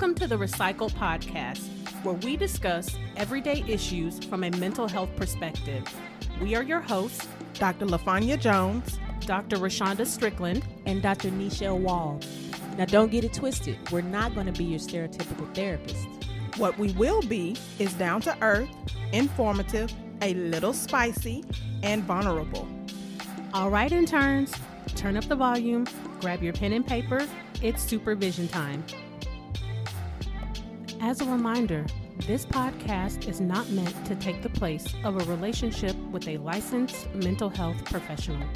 Welcome to the Recycle Podcast, where we discuss everyday issues from a mental health perspective. We are your hosts, Dr. LaFanya Jones, Dr. Rashonda Strickland, and Dr. Nichelle Wall. Now, don't get it twisted. We're not going to be your stereotypical therapist. What we will be is down to earth, informative, a little spicy, and vulnerable. All right, interns, turn up the volume, grab your pen and paper. It's supervision time. As a reminder, this podcast is not meant to take the place of a relationship with a licensed mental health professional.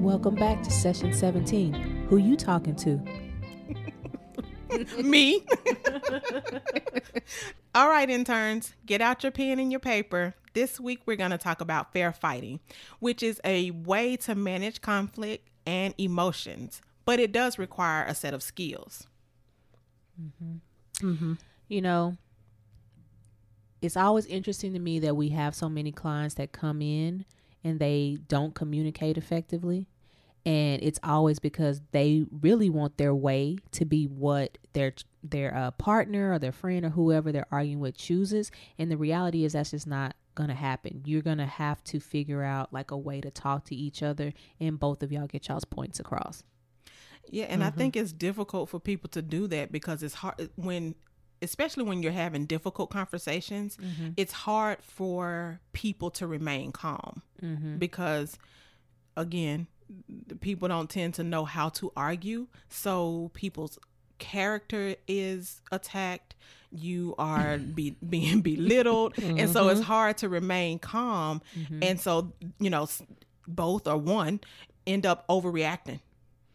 Welcome back to session 17. Who you talking to? Me. All right, interns, get out your pen and your paper. This week, we're going to talk about fair fighting, which is a way to manage conflict and emotions, but it does require a set of skills. Mm-hmm. Mm-hmm. You know, it's always interesting to me that we have so many clients that come in and they don't communicate effectively and it's always because they really want their way to be what their their uh, partner or their friend or whoever they're arguing with chooses and the reality is that's just not gonna happen you're gonna have to figure out like a way to talk to each other and both of y'all get y'all's points across yeah and mm-hmm. i think it's difficult for people to do that because it's hard when especially when you're having difficult conversations mm-hmm. it's hard for people to remain calm mm-hmm. because again people don't tend to know how to argue so people's character is attacked you are be, being belittled mm-hmm. and so it's mm-hmm. hard to remain calm mm-hmm. and so you know both or one end up overreacting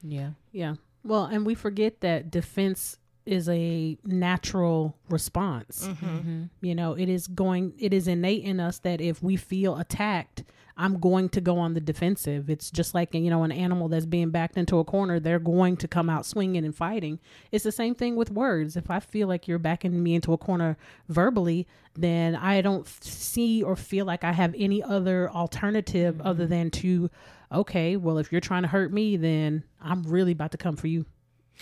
yeah yeah well and we forget that defense is a natural response mm-hmm. mm-hmm. you know it is going it is innate in us that if we feel attacked I'm going to go on the defensive. It's just like, you know, an animal that's being backed into a corner, they're going to come out swinging and fighting. It's the same thing with words. If I feel like you're backing me into a corner verbally, then I don't see or feel like I have any other alternative mm-hmm. other than to, okay, well, if you're trying to hurt me, then I'm really about to come for you.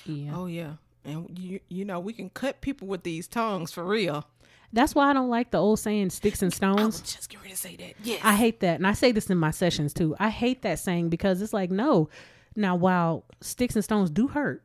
Yeah. Oh, yeah. And you, you know, we can cut people with these tongues for real. That's why I don't like the old saying "sticks and stones." I was just get ready to say that. Yes, I hate that, and I say this in my sessions too. I hate that saying because it's like, no. Now, while sticks and stones do hurt,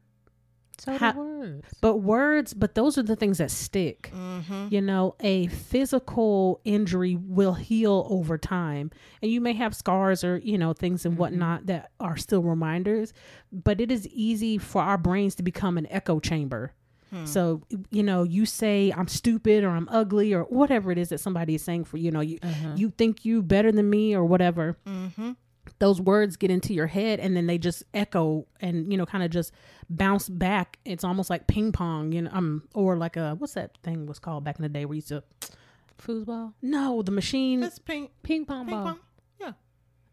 so How, words. But words, but those are the things that stick. Mm-hmm. You know, a physical injury will heal over time. And you may have scars or, you know, things and mm-hmm. whatnot that are still reminders. But it is easy for our brains to become an echo chamber. Hmm. So, you know, you say I'm stupid or I'm ugly or whatever it is that somebody is saying for, you know, you, uh-huh. you think you better than me or whatever. Mm-hmm. Those words get into your head and then they just echo and, you know, kind of just bounce back. It's almost like ping pong, you know, um, or like a, what's that thing was called back in the day where you used to, foosball? No, the machine. That's ping, ping pong ping ball. Pong.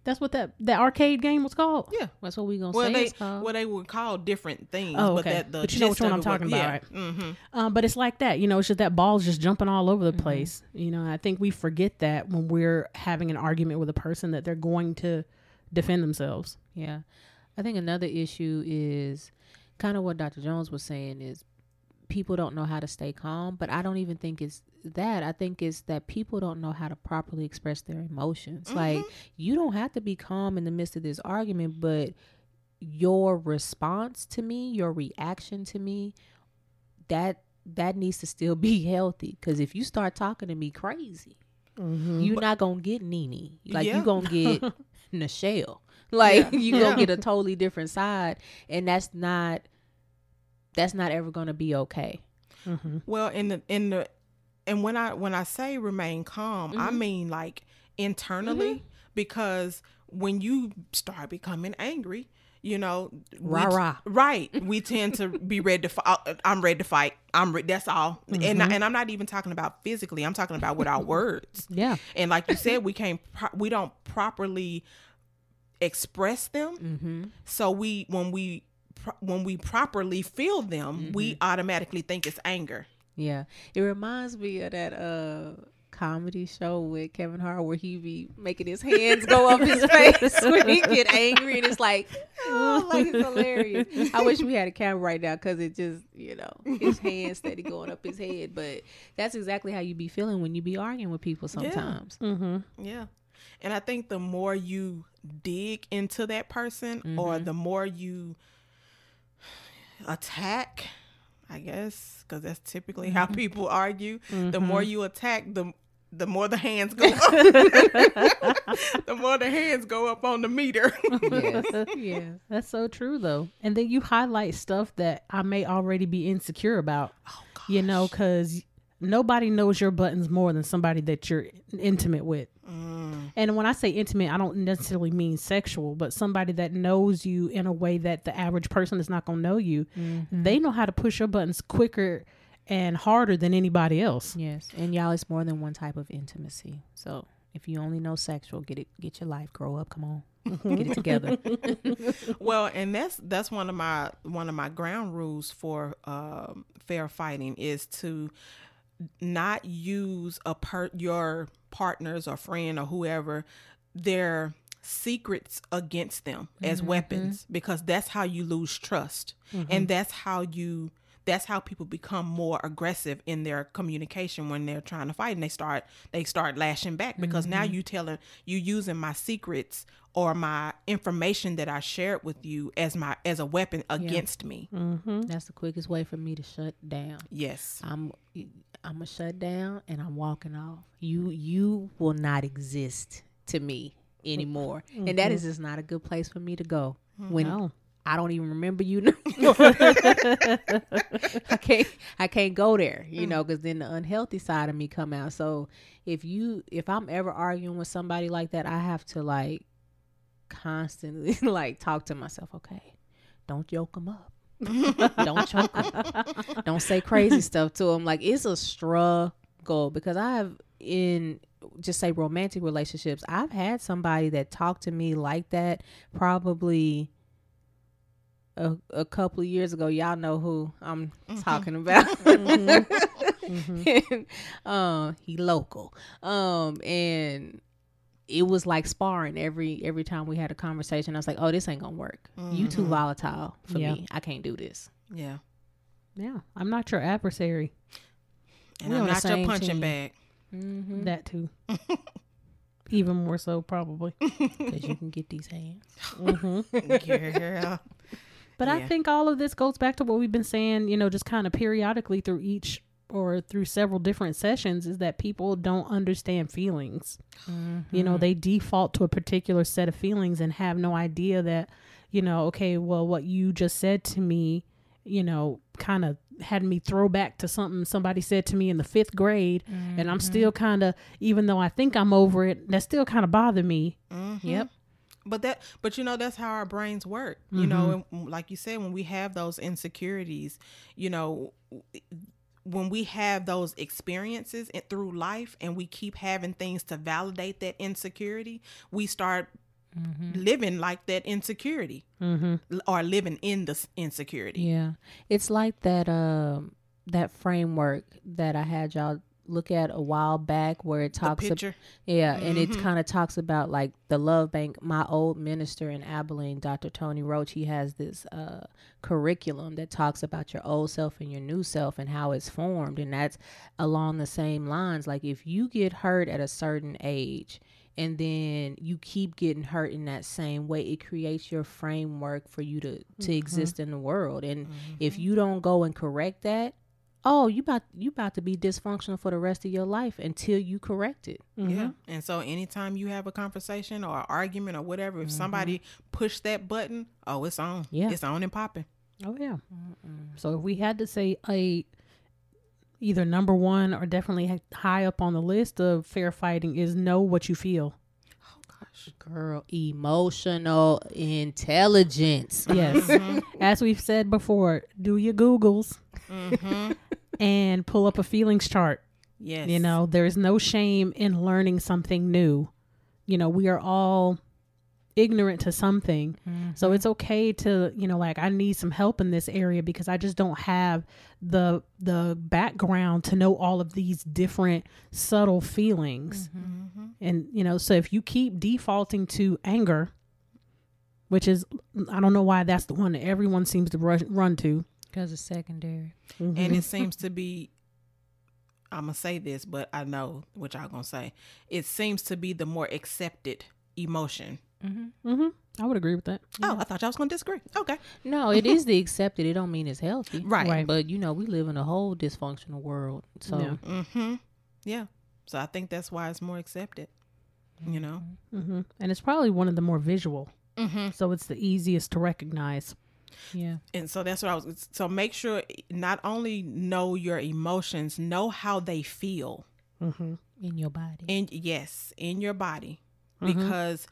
That's what that that arcade game was called. Yeah, that's what we gonna well, say. They, it's called. Well, they were called different things. Oh, okay. But, that, the but you know which one I'm talking about, yeah. right? Mm-hmm. Um, but it's like that. You know, it's just that ball's just jumping all over the mm-hmm. place. You know, I think we forget that when we're having an argument with a person that they're going to defend themselves. Yeah, I think another issue is kind of what Dr. Jones was saying is people don't know how to stay calm, but I don't even think it's that. I think it's that people don't know how to properly express their emotions. Mm-hmm. Like you don't have to be calm in the midst of this argument, but your response to me, your reaction to me, that that needs to still be healthy. Because if you start talking to me crazy, mm-hmm. you're not gonna get Nene. Like yeah. you gonna get Nichelle. Like yeah. you gonna get a totally different side, and that's not that's not ever going to be okay. Mm-hmm. Well, in the in the and when I when I say remain calm, mm-hmm. I mean like internally mm-hmm. because when you start becoming angry, you know, rah we, rah, right? We tend to be ready to fight. Uh, I'm ready to fight. I'm re- that's all. And mm-hmm. and I'm not even talking about physically. I'm talking about with our words. Yeah. And like you said, we can't pro- we don't properly express them. Mm-hmm. So we when we when we properly feel them, mm-hmm. we automatically think it's anger. Yeah, it reminds me of that uh comedy show with Kevin Hart where he be making his hands go up his face when he get angry, and it's like, oh, like it's hilarious. I wish we had a camera right now because it just, you know, his hands steady going up his head. But that's exactly how you be feeling when you be arguing with people sometimes. Mm-hmm. Yeah. And I think the more you dig into that person or Mm-hmm. the more you attack, I guess, because that's typically how Mm-hmm. people argue, the more you attack, the the more the hands go up. the more the hands go up on the meter. Yes, yeah. That's so true though. And then you highlight stuff that I may already be insecure about. oh, God. You know, because nobody knows your buttons more than somebody that you're intimate with. And when I say intimate, I don't necessarily mean sexual, but somebody that knows you in a way that the average person is not going to know you. They know how to push your buttons quicker and harder than anybody else. Yes, and y'all, it's more than one type of intimacy. So if you only know sexual, get it, get your life, grow up, come on, get it together. Well, and that's that's one of my one of my ground rules for um, fair fighting is to not use a per your partners or friend or whoever their secrets against them as mm-hmm. weapons because that's how you lose trust and mm-hmm. that's how you that's how people become more aggressive in their communication when they're trying to fight and they start they start lashing back because now mm-hmm. you telling you using my secrets or my information that I shared with you as my as a weapon against me. That's the quickest way for me to shut down. Yes. I'm I'm gonna shut down and I'm walking off. You you will not exist to me anymore, and that mm-hmm. is just not a good place for me to go. Mm-hmm. When No. I don't even remember you. no. I can't I can't go there, you know, mm. because then the unhealthy side of me come out. So if you if I'm ever arguing with somebody like that, I have to like constantly like talk to myself. Okay, don't yoke them up. don't choke. Don't say crazy stuff to them. Like it's a struggle because I have in just say romantic relationships. I've had somebody that talked to me like that probably a, a couple of years ago. Y'all know who I'm talking about. And, um, he local. Um, and it was like sparring every every time we had a conversation. I was like, "Oh, this ain't gonna work. You too volatile for Yeah. me. I can't do this." Yeah. Yeah. I'm not your adversary. And We I'm not your punching team. bag. Mm-hmm. That too. Even more so, probably. Because you can get these hands. hmm Girl. But I think all of this goes back to what we've been saying, you know, just kind of periodically through each or through several different sessions is that people don't understand feelings. You know, mm-hmm. they default to a particular set of feelings and have no idea that, you know, okay, well, what you just said to me, you know, kind of had me throw back to something somebody said to me in the fifth grade. And I'm mm-hmm. still kind of, even though I think I'm over it, that still kind of bother me. Mm-hmm. Yep. But that, but you know, that's how our brains work. You know, and like you said, when we have those insecurities, you know, when we have those experiences through life, and we keep having things to validate that insecurity, we start living like that insecurity, Mm-hmm. or living in the insecurity. Yeah. It's like that um that framework that I had y'all look at a while back where it talks about. Yeah, and it mm-hmm. kind of talks about like the love bank. My old minister in Abilene, Dr. Tony Roach, he has this uh, curriculum that talks about your old self and your new self and how it's formed, and that's along the same lines. Like if you get hurt at a certain age, and then you keep getting hurt in that same way, it creates your framework for you to to mm-hmm. exist in the world. And if mm-hmm. you don't go and correct that, oh, you about you about to be dysfunctional for the rest of your life until you correct it. Mm-hmm. Yeah. And so anytime you have a conversation or argument or whatever, if somebody mm-hmm. push that button, oh, it's on. Yeah. It's on and popping. Oh yeah. So if we had to say a either number one or definitely high up on the list of fair fighting is know what you feel. Oh gosh. Girl, emotional intelligence. Yes. Mm-hmm. As we've said before, do your Googles Mm-hmm. And pull up a feelings chart. Yes. You know, there is no shame in learning something new. You know, we are all ignorant to something. So mm-hmm. it's okay to, you know, like I need some help in this area because I just don't have the the background to know all of these different subtle feelings. Mm-hmm. Mm-hmm. And you know, so if you keep defaulting to anger, which is I don't know why that's the one that everyone seems to rush, run to. Because it's secondary. and it seems to be i'm gonna say this but i know what y'all gonna say it seems to be the more accepted emotion Mm-hmm. I would agree with that. oh i thought y'all was gonna disagree okay No, it is the accepted. It don't mean it's healthy. Right. Right. But you know, we live in a whole dysfunctional world. So Yeah. mm-hmm yeah so i think that's why it's more accepted you know hmm And it's probably one of the more visual, mm-hmm. so it's the easiest to recognize. Yeah. and so that's what i was so make sure not only know your emotions know how they feel Mm-hmm. In your body. And yes in your body because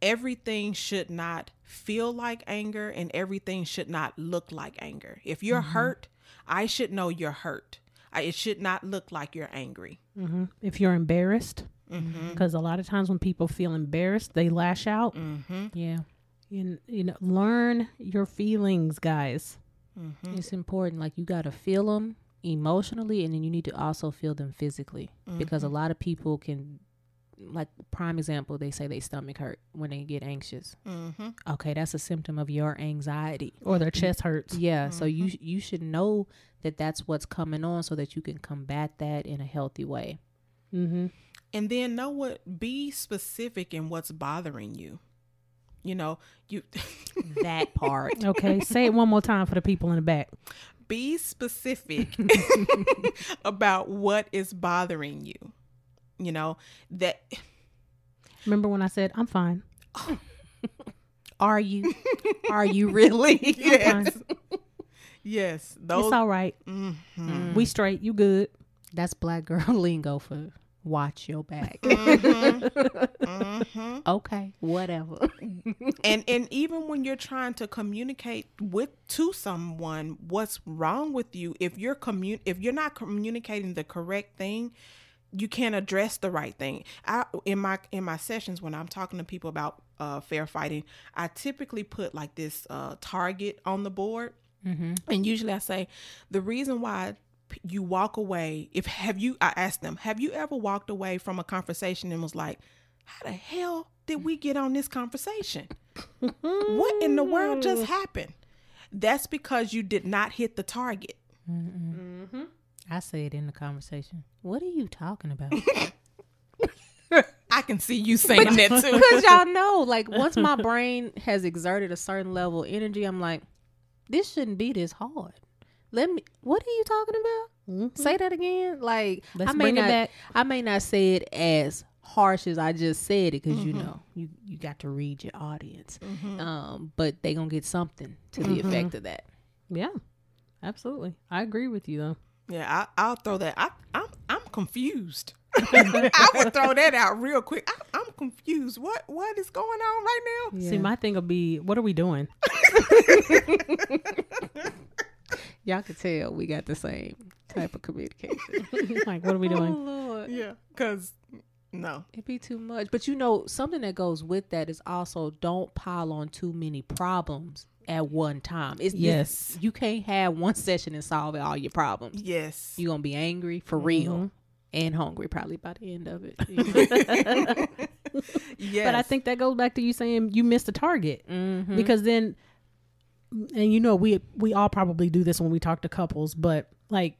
everything should not feel like anger and everything should not look like anger if you're hurt i should know you're hurt I, it should not look like you're angry hmm If you're embarrassed, mm-hmm. because a lot of times when people feel embarrassed, they lash out. Mm-hmm. yeah. You, you know, learn your feelings, guys. Mm-hmm. It's important. Like you got to feel them emotionally, and then you need to also feel them physically, because a lot of people can, like prime example, they say they stomach hurt when they get anxious. Mm-hmm. Okay, that's a symptom of your anxiety. Or their chest hurts. Yeah, so you you should know that that's what's coming on, so that you can combat that in a healthy way. Mm-hmm. and then know what be specific in what's bothering you you know you That part. Okay, say it one more time for the people in the back. be specific about what is bothering you you know that Remember when I said I'm fine? Are you? Are you really? yes yes those It's all right. Mhm. We straight. You good? That's black girl lingo for watch your back. Mhm. okay, whatever. and and even when you're trying to communicate with to someone what's wrong with you if you're commun if you're not communicating the correct thing you can't address the right thing i in my in my sessions when i'm talking to people about uh fair fighting i typically put like this uh target on the board and usually i say the reason why you walk away if have you i ask them have you ever walked away from a conversation and was like how the hell did we get on this conversation what in the world just happened that's because you did not hit the target mm-hmm. I say it in the conversation. What are you talking about? i can see you saying that too Because y'all know, like, once my brain has exerted a certain level of energy, I'm like, this shouldn't be this hard. Let me. What are you talking about? Mm-hmm. Say that again. Like, Let's I may bring it not. back. I may not say it as harsh as I just said it because you mm-hmm. know you you got to read your audience. Mm-hmm. Um, but they gonna get something to the effect of that. Yeah, absolutely. I agree with you though. Yeah, I, I'll throw that. I, I'm I'm confused. I would throw that out real quick. I, I'm confused. What what is going on right now? See, my thing will be, what are we doing? Y'all can tell we got the same type of communication. like, what are we doing? Oh, Lord. Yeah, because no. It'd be too much. But you know, something that goes with that is also don't pile on too many problems at one time. It's Yes. you can't have one session and solve all your problems. Yes. You're gonna be angry for real and hungry probably by the end of it. yes. But I think that goes back to you saying you missed a target mm-hmm. because then, and you know, we we all probably do this when we talk to couples, but like.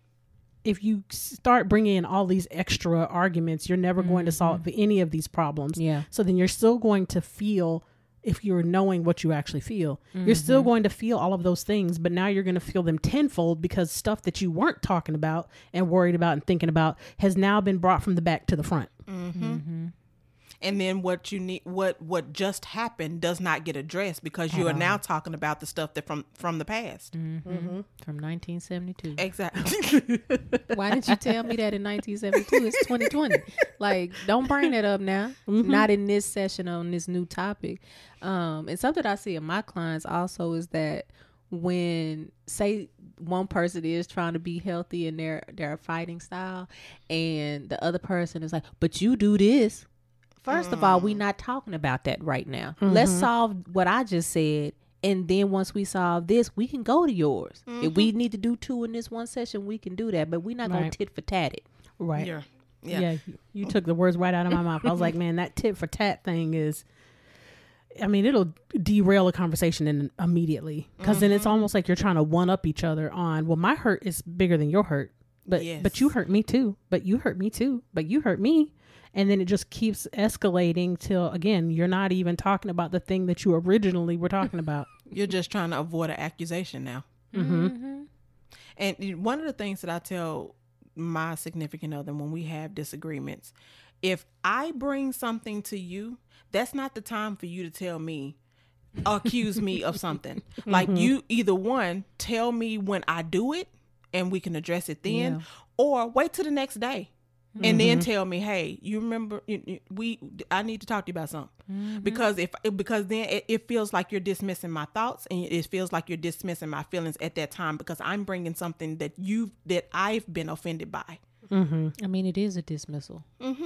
If you start bringing in all these extra arguments, you're never going to solve mm-hmm. any of these problems. Yeah. So then you're still going to feel, if you're knowing what you actually feel, you're still mm-hmm. going to feel all of those things, but now you're going to feel them tenfold because stuff that you weren't talking about and worried about and thinking about has now been brought from the back to the front. Mm-hmm. And then what you need what what just happened does not get addressed because you are now talking about the stuff that from from the past. Mm-hmm. Mm-hmm. From 1972. Exactly. Why didn't you tell me that in 1972? It's 2020. Like, don't bring that up now. Mm-hmm. Not in this session on this new topic. Um, and something I see in my clients also is that when say one person is trying to be healthy in their their fighting style, and the other person is like, "But you do this." First of all, we're mm. not talking about that right now. Mm-hmm. Let's solve what I just said. And then once we solve this, we can go to yours. If we mm-hmm. need to do two in this one session, we can do that. But we're not gonna tit for tat it. Right. Yeah. Yeah. Yeah. you, you took the words right out of my mouth. I was like, man, that tit for tat thing is. I mean, it'll derail a conversation in, immediately because then it's mm-hmm. almost like you're trying to one up each other on. Well, my hurt is bigger than your hurt, but but you hurt me too. But you hurt me too. But you hurt me, and then it just keeps escalating till again you're not even talking about the thing that you originally were talking about. You're just trying to avoid an accusation now. mm-hmm. And one of the things that I tell my significant other when we have disagreements, if I bring something to you, that's not the time for you to tell me, accuse me of something. Like you either one, tell me when I do it and we can address it then, Yeah. or wait till the next day. And then mm-hmm. tell me, hey, you remember you- you- we? I need to talk to you about something mm-hmm. because if because then it, it feels like you're dismissing my thoughts and it feels like you're dismissing my feelings at that time because I'm bringing something that you that I've been offended by. Mm-hmm. I mean, it is a dismissal.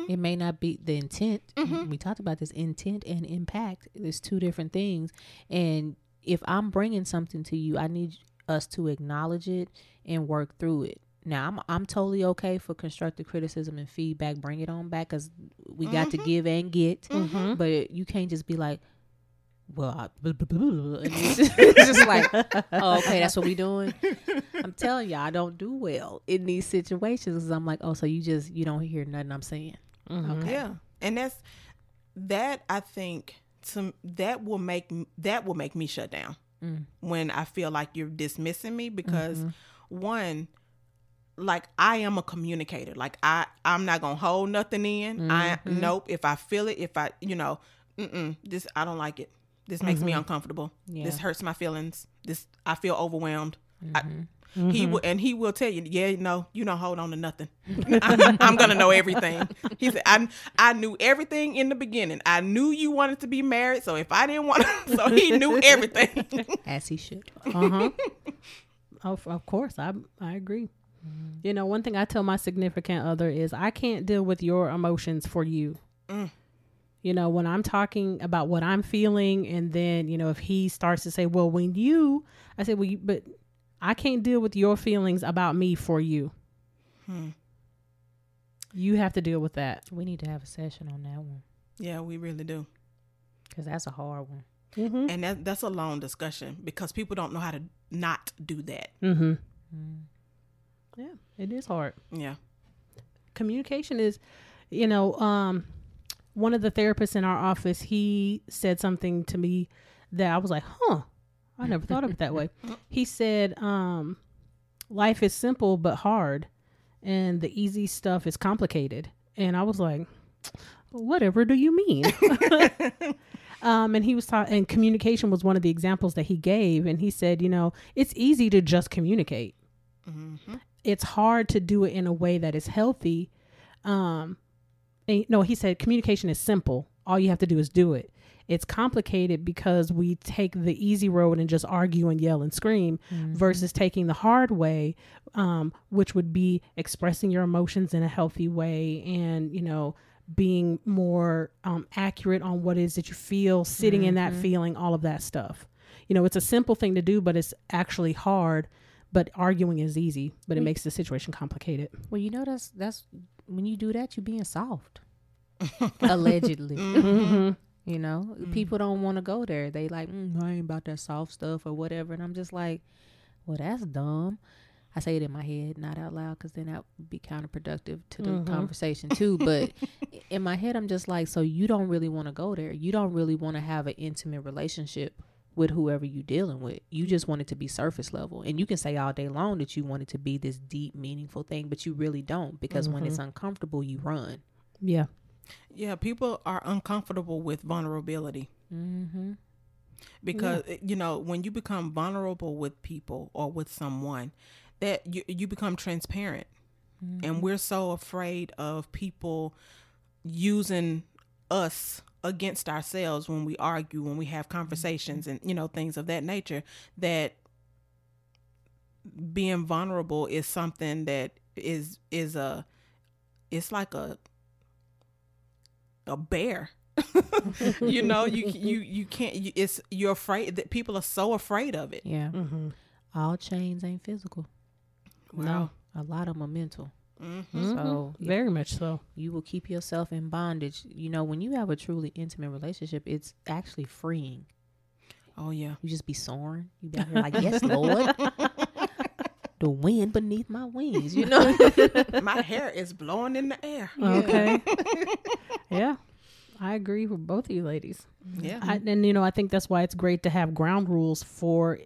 It may not be the intent. We talked about this intent and impact. There's two different things. And if I'm bringing something to you, I need us to acknowledge it and work through it. Now, I'm I'm totally okay for constructive criticism and feedback. Bring it on back because we got to mm-hmm. give and get. Mm-hmm. But you can't just be like, well, I, blah, blah, blah, blah," and it's, it's just like, oh, okay, that's what we doing. I'm telling you, I don't do well in these situations. 'cause I'm like, oh, so you just you don't hear nothing I'm saying. Mm-hmm. Okay. Yeah, and that's that. I think some that will make that will make me shut down mm. when I feel like you're dismissing me because one, like I am a communicator. Like I I'm not gonna hold nothing in. I mm-hmm. nope. If I feel it, if I you know, this I don't like it. This makes me mm-hmm. uncomfortable. Yeah. This hurts my feelings. This I feel overwhelmed. I, mm-hmm. He will, and he will tell you, yeah, no, you don't hold on to nothing. I'm, I'm gonna know everything. He said, I, I knew everything in the beginning. I knew you wanted to be married, so if I didn't want, to, so he knew everything. As he should. Uh huh. of, of course, I I agree. You know, one thing I tell my significant other is I can't deal with your emotions for you. You know, when I'm talking about what I'm feeling, and then you know, if he starts to say, "Well, when you," I say, "Well, you, but I can't deal with your feelings about me for you. You have to deal with that." We need to have a session on that one yeah, we really do, because that's a hard one. Mm-hmm. and that that's a long discussion because people don't know how to not do that. Mm-hmm. Yeah, it is hard. Yeah, communication is you know um one of the therapists in our office he said something to me that i was like huh i never thought of it that way. He said um life is simple but hard and the easy stuff is complicated. And i was like whatever do you mean? Um and he was talking and communication was one of the examples that he gave and he said you know it's easy to just communicate it's hard to do it in a way that is healthy. Um, and, no, he said communication is simple. All you have to do is do it. It's complicated because we take the easy road and just argue and yell and scream versus taking the hard way, um, which would be expressing your emotions in a healthy way and, you know, being more um, accurate on what it is that you feel, sitting in that feeling, all of that stuff. You know, it's a simple thing to do, but it's actually hard. But arguing is easy, but it mm. makes the situation complicated. Well, you know that's that's when you do that, you're being soft. Allegedly. Mm-hmm. Mm-hmm. You know, mm. people don't want to go there. They like, mm, I ain't about that soft stuff or whatever. And I'm just like, well, that's dumb. I say it in my head, not out loud, because then that would be counterproductive to the mm-hmm. conversation too. But in my head, I'm just like, so you don't really want to go there. You don't really want to have an intimate relationship with whoever you dealing with. You just want it to be surface level. And you can say all day long that you want it to be this deep, meaningful thing, but you really don't because when it's uncomfortable, you run. Yeah. yeah. People are uncomfortable with vulnerability. Mm-hmm. because you know when you become vulnerable with people or with someone that you, you become transparent and we're so afraid of people using us against ourselves when we argue when we have conversations and you know things of that nature that being vulnerable is something that is is a it's like a a bear. you know, you you you can't. You, it's you're afraid that people are so afraid of it. Yeah. Mm-hmm. All chains ain't physical. No. A lot of them are mental. Mm-hmm. So Very much so. you will keep yourself in bondage. You know, when you have a truly intimate relationship, it's actually freeing. Oh yeah. You just be soaring. You be out here like, yes, Lord. the wind beneath my wings, you know? My hair is blowing in the air. Okay. yeah. I agree with both of you ladies. Yeah. I, and you know, I think that's why it's great to have ground rules for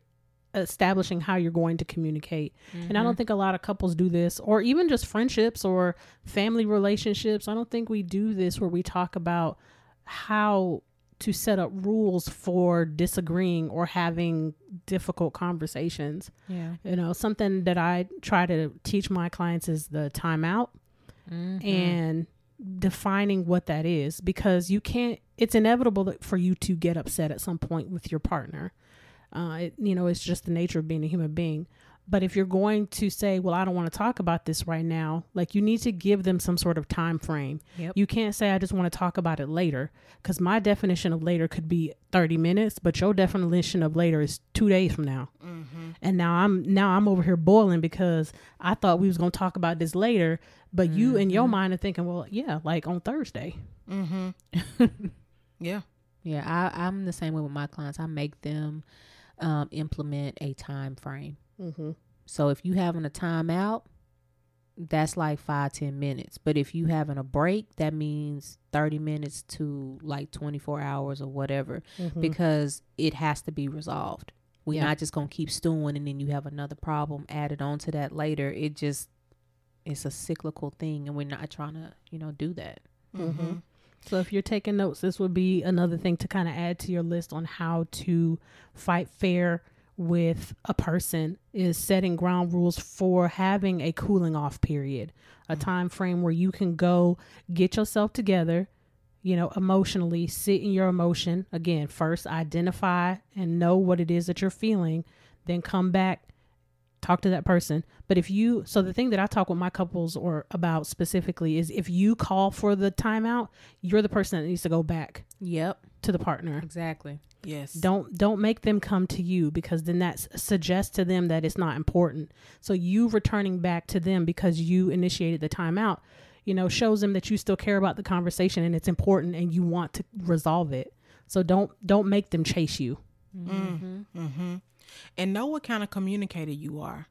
establishing how you're going to communicate. And I don't think a lot of couples do this, or even just friendships or family relationships. I don't think we do this where we talk about how to set up rules for disagreeing or having difficult conversations. yeah. You know, something that I try to teach my clients is the timeout Mm-hmm. and defining what that is because you can't it's inevitable that for you to get upset at some point with your partner uh it, you know it's just the nature of being a human being but if you're going to say well i don't want to talk about this right now like you need to give them some sort of time frame Yep. you can't say i just want to talk about it later because my definition of later could be 30 minutes but your definition of later is two days from now Mm-hmm. and now i'm now i'm over here boiling because i thought we was going to talk about this later but you in your mind are thinking well yeah like on thursday Mm-hmm. yeah. Yeah, I, I'm the same way with my clients. I make them um, implement a time frame. mm-hmm. So if you having a timeout, that's like five ten minutes. But if you having a break, that means thirty minutes to like twenty four hours or whatever, Mm-hmm. because it has to be resolved. We're Yeah. not just gonna keep stewing and then you have another problem added on to that later. It just it's a cyclical thing, and we're not trying to you know do that. Mm-hmm. So if you're taking notes, this would be another thing to kind of add to your list on how to fight fair with a person is setting ground rules for having a cooling off period, a mm-hmm. time frame where you can go get yourself together, you know, emotionally, sit in your emotion. Again, first identify and know what it is that you're feeling, then come back talk to that person. But if you, so the thing that I talk with my couples or about specifically is if you call for the timeout, you're the person that needs to go back Yep, to the partner. exactly. Yes. Don't don't make them come to you because then that suggests to them that it's not important. So you returning back to them because you initiated the timeout, you know, shows them that you still care about the conversation and it's important and you want to resolve it. So don't don't make them chase you. Mm-hmm. Mm-hmm. And know what kind of communicator you are.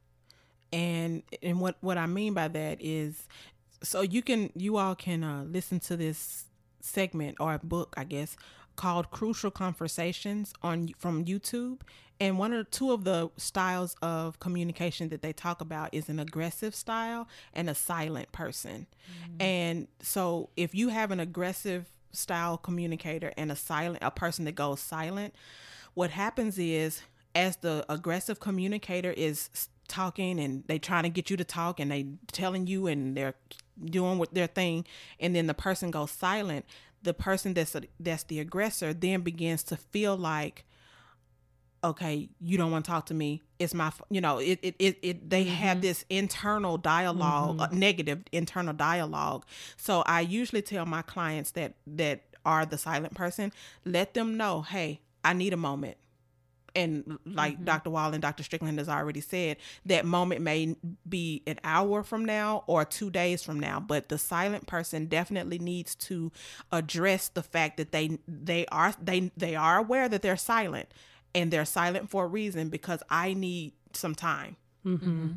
And and what what I mean by that is so you can you all can uh, listen to this segment or a book, I guess, called Crucial Conversations on from YouTube. And one or two of the styles of communication that they talk about is an aggressive style and a silent person. And so if you have an aggressive style communicator and a silent a person that goes silent, what happens is as the aggressive communicator is talking and they trying to get you to talk and they telling you and they're doing what their thing and then the person goes silent the person that's a, that's the aggressor then begins to feel like okay you don't want to talk to me. It's my you know it it, it, it they have this internal dialog uh, negative internal dialogue. So i usually tell my clients that that are the silent person let them know hey i need a moment and like Dr. Wall and Dr. Strickland has already said, that moment may be an hour from now or two days from now. But the silent person definitely needs to address the fact that they they are they they are aware that they're silent, and they're silent for a reason because I need some time. Mm-hmm.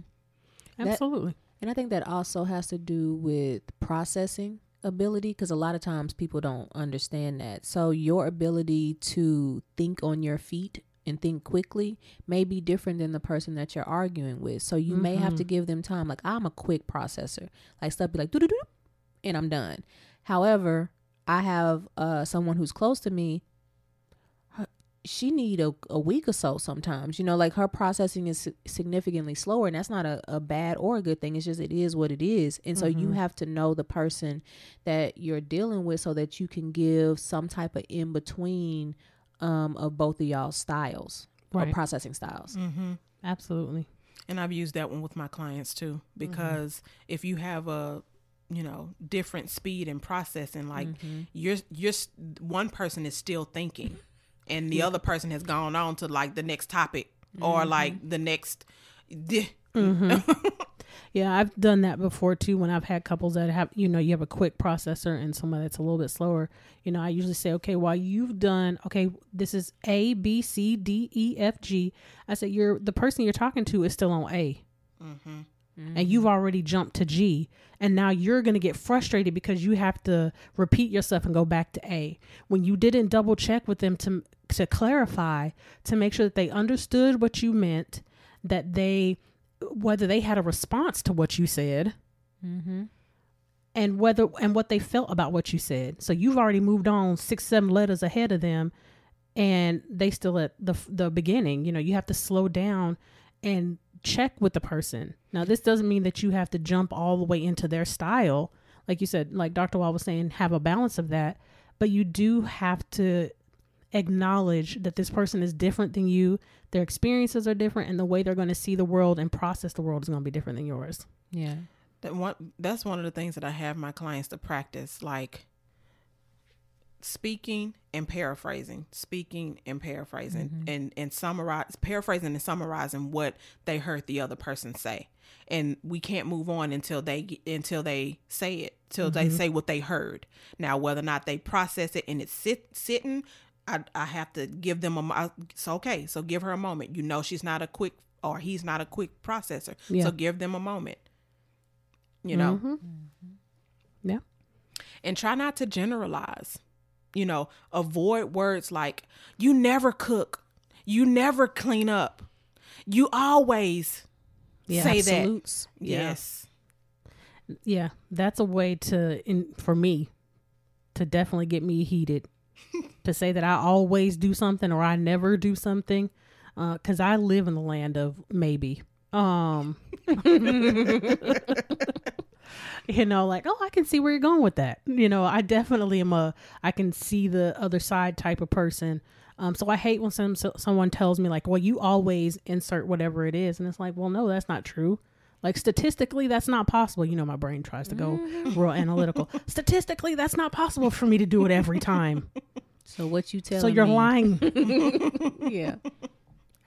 That- Absolutely. And I think that also has to do with processing ability because a lot of times people don't understand that. So your ability to think on your feet and think quickly may be different than the person that you're arguing with. So you may have to give them time. Like I'm a quick processor. Like stuff be like do doo doo and I'm done. However, I have uh someone who's close to me she need a, a week or so sometimes you know like her processing is significantly slower and that's not a, a bad or a good thing it's just it is what it is and so you have to know the person that you're dealing with so that you can give some type of in between um, of both of y'all styles Right. or processing styles Mm-hmm. Absolutely. And I've used that one with my clients too, because if you have a you know different speed and processing like mm-hmm. you're you're one person is still thinking and the yeah. other person has gone on to like the next topic mm-hmm. or like the next mm-hmm. yeah i've done that before too when i've had couples that have you know you have a quick processor and someone that's a little bit slower you know i usually say okay while you've done okay this is a b c d e f g i said you're the person you're talking to is still on a mm-hmm mm-hmm. and you've already jumped to G. And now you're going to get frustrated because you have to repeat yourself and go back to A. When you didn't double check with them to, to clarify, to make sure that they understood what you meant, that they, whether they had a response to what you said. Mm-hmm and whether and what they felt about what you said. So you've already moved on six, seven letters ahead of them, and they still at the the beginning. You know, you have to slow down and check with the person. Now, this doesn't mean that you have to jump all the way into their style. Like you said, like Dr. Wall was saying, have a balance of that. But you do have to acknowledge that this person is different than you. Their experiences are different, and the way they're going to see the world and process the world is going to be different than yours. Yeah. That one, that's one of the things that I have my clients to practice. Like, speaking and paraphrasing speaking and paraphrasing mm-hmm. and and summarize paraphrasing and summarizing what they heard the other person say and we can't move on until they until they say it till mm-hmm. they say what they heard now whether or not they process it and it's sit, sitting I, I have to give them a it's okay so give her a moment you know she's not a quick or he's not a quick processor yeah. so give them a moment you know mm-hmm. yeah and try not to generalize you know, avoid words like you never cook, you never clean up, you always yeah, say absolutes. that. Yeah. Yes. Yeah, that's a way to in for me to definitely get me heated to say that I always do something or I never do something uh, cuz I live in the land of maybe. Um you know like oh i can see where you're going with that you know i definitely am a i can see the other side type of person um, so I hate when some so, someone tells me like, "Well, you always insert whatever it is," and it's like, "Well, no, that's not true. Like statistically, that's not possible." You know, my brain tries to go mm-hmm. real analytical. statistically, that's not possible for me to do it every time. So what you tell? Me. So you're me? lying. yeah,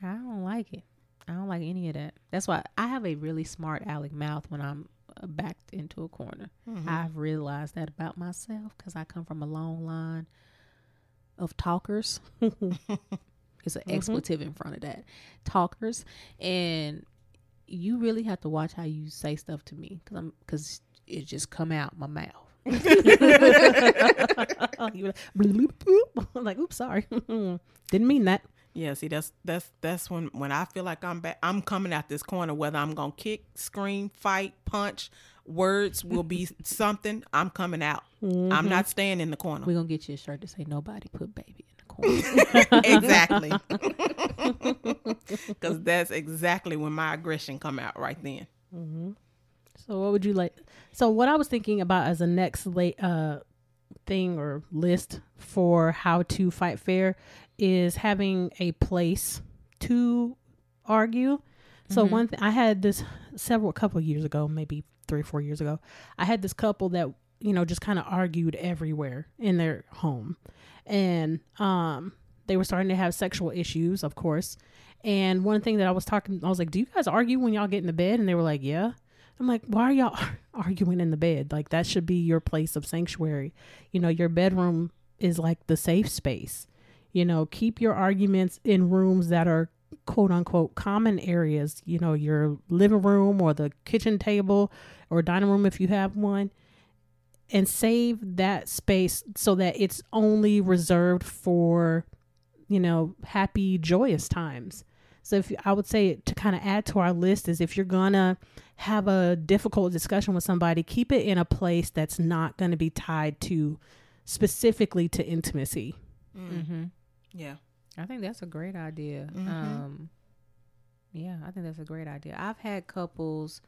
I don't like it. I don't like any of that. That's why I have a really smart aleck mouth when I'm backed into a corner. Mm-hmm. I've realized that about myself because I come from a long line of talkers. it's an mm-hmm. expletive in front of that. Talkers. And you really have to watch how you say stuff to me because I'm because it just come out my mouth. like, oops, sorry, didn't mean that. Yeah, see, that's that's that's when when I feel like I'm back, I'm coming out this corner. Whether I'm gonna kick, scream, fight, punch, words will be something. I'm coming out. Mm-hmm. I'm not staying in the corner. We're gonna get you a shirt to say nobody put baby in the corner. exactly, because that's exactly when my aggression come out right then. Mm-hmm. So, what would you like? So, what I was thinking about as a next late uh thing or list for how to fight fair is having a place to argue. So mm-hmm. one thing I had this several couple years ago, maybe three or four years ago. I had this couple that you know just kind of argued everywhere in their home, and um, they were starting to have sexual issues, of course. And one thing that I was talking, I was like, "Do you guys argue when y'all get in the bed?" And they were like, "Yeah." I'm like, "Why are y'all arguing in the bed? Like that should be your place of sanctuary. You know, your bedroom is like the safe space." You know, keep your arguments in rooms that are quote unquote common areas, you know, your living room or the kitchen table or dining room if you have one, and save that space so that it's only reserved for, you know, happy, joyous times. So if I would say to kind of add to our list is if you're gonna have a difficult discussion with somebody, keep it in a place that's not going to be tied to specifically to intimacy. Mm-hmm. Yeah. I think that's a great idea. Mm-hmm. Um, yeah, I think that's a great idea. I've had couples,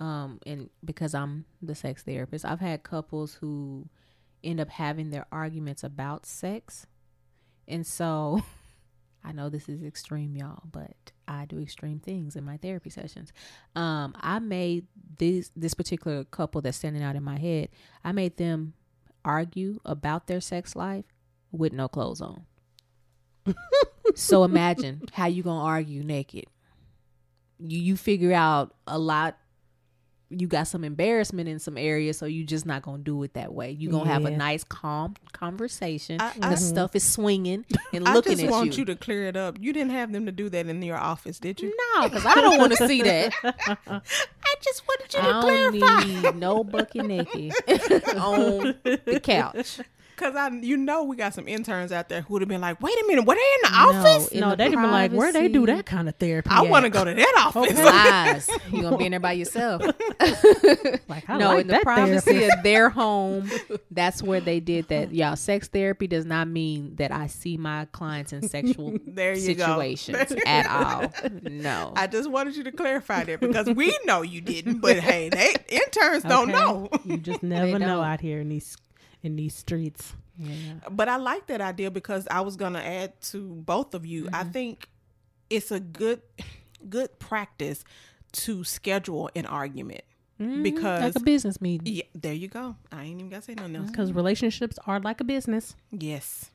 um, and because I'm the sex therapist, I've had couples who end up having their arguments about sex, and so I know this is extreme, y'all, but I do extreme things in my therapy sessions. Um, I made this this particular couple that's standing out in my head. I made them argue about their sex life with no clothes on. so imagine how you gonna argue naked. You you figure out a lot you got some embarrassment in some areas, so you just not gonna do it that way. You gonna have a nice, calm conversation. I- the I- stuff is swinging and I looking just at want you. you. to clear it up. You didn't have them to do that in your office, did you? no, because I don't want to see that. I just wanted you I don't need no bucky naked on the couch. Because I, you know, we got some interns out there who would have been like, "Wait a minute, were they in the No, office? in no, the they'd be like, where they do that kind of therapy? I want to go to that office." Lies. You gonna be in there by yourself? Like, I no, like in the privacy therapy. of their home. That's where they did that. Y'all, sex therapy does not mean that I see my clients in sexual There you go. situations at all. No. I just wanted you to clarify that because we know you didn't, but hey, they interns don't know. You just never know don't. out here in these in these streets. yeah. But I like that idea because I was gonna add to both of you. I think it's a good good practice to schedule an argument Mhm, because like a business meeting. yeah, there you go. I ain't even gotta say nothing else. Because relationships are like a business. Yes.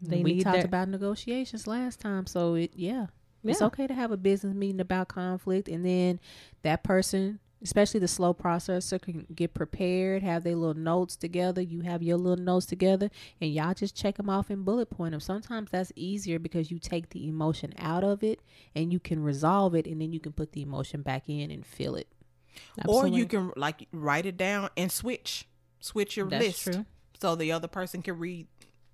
They we need talked that- about negotiations last time, so it yeah. It's okay to have a business meeting about conflict, and then that person, especially the slow processor, can get prepared, have their little notes together. You have your little notes together, and y'all just check them off and bullet point them. Sometimes that's easier because you take the emotion out of it, and you can resolve it, and then you can put the emotion back in and feel it. Or you can like write it down and switch. Switch your That's list. true. So the other person can read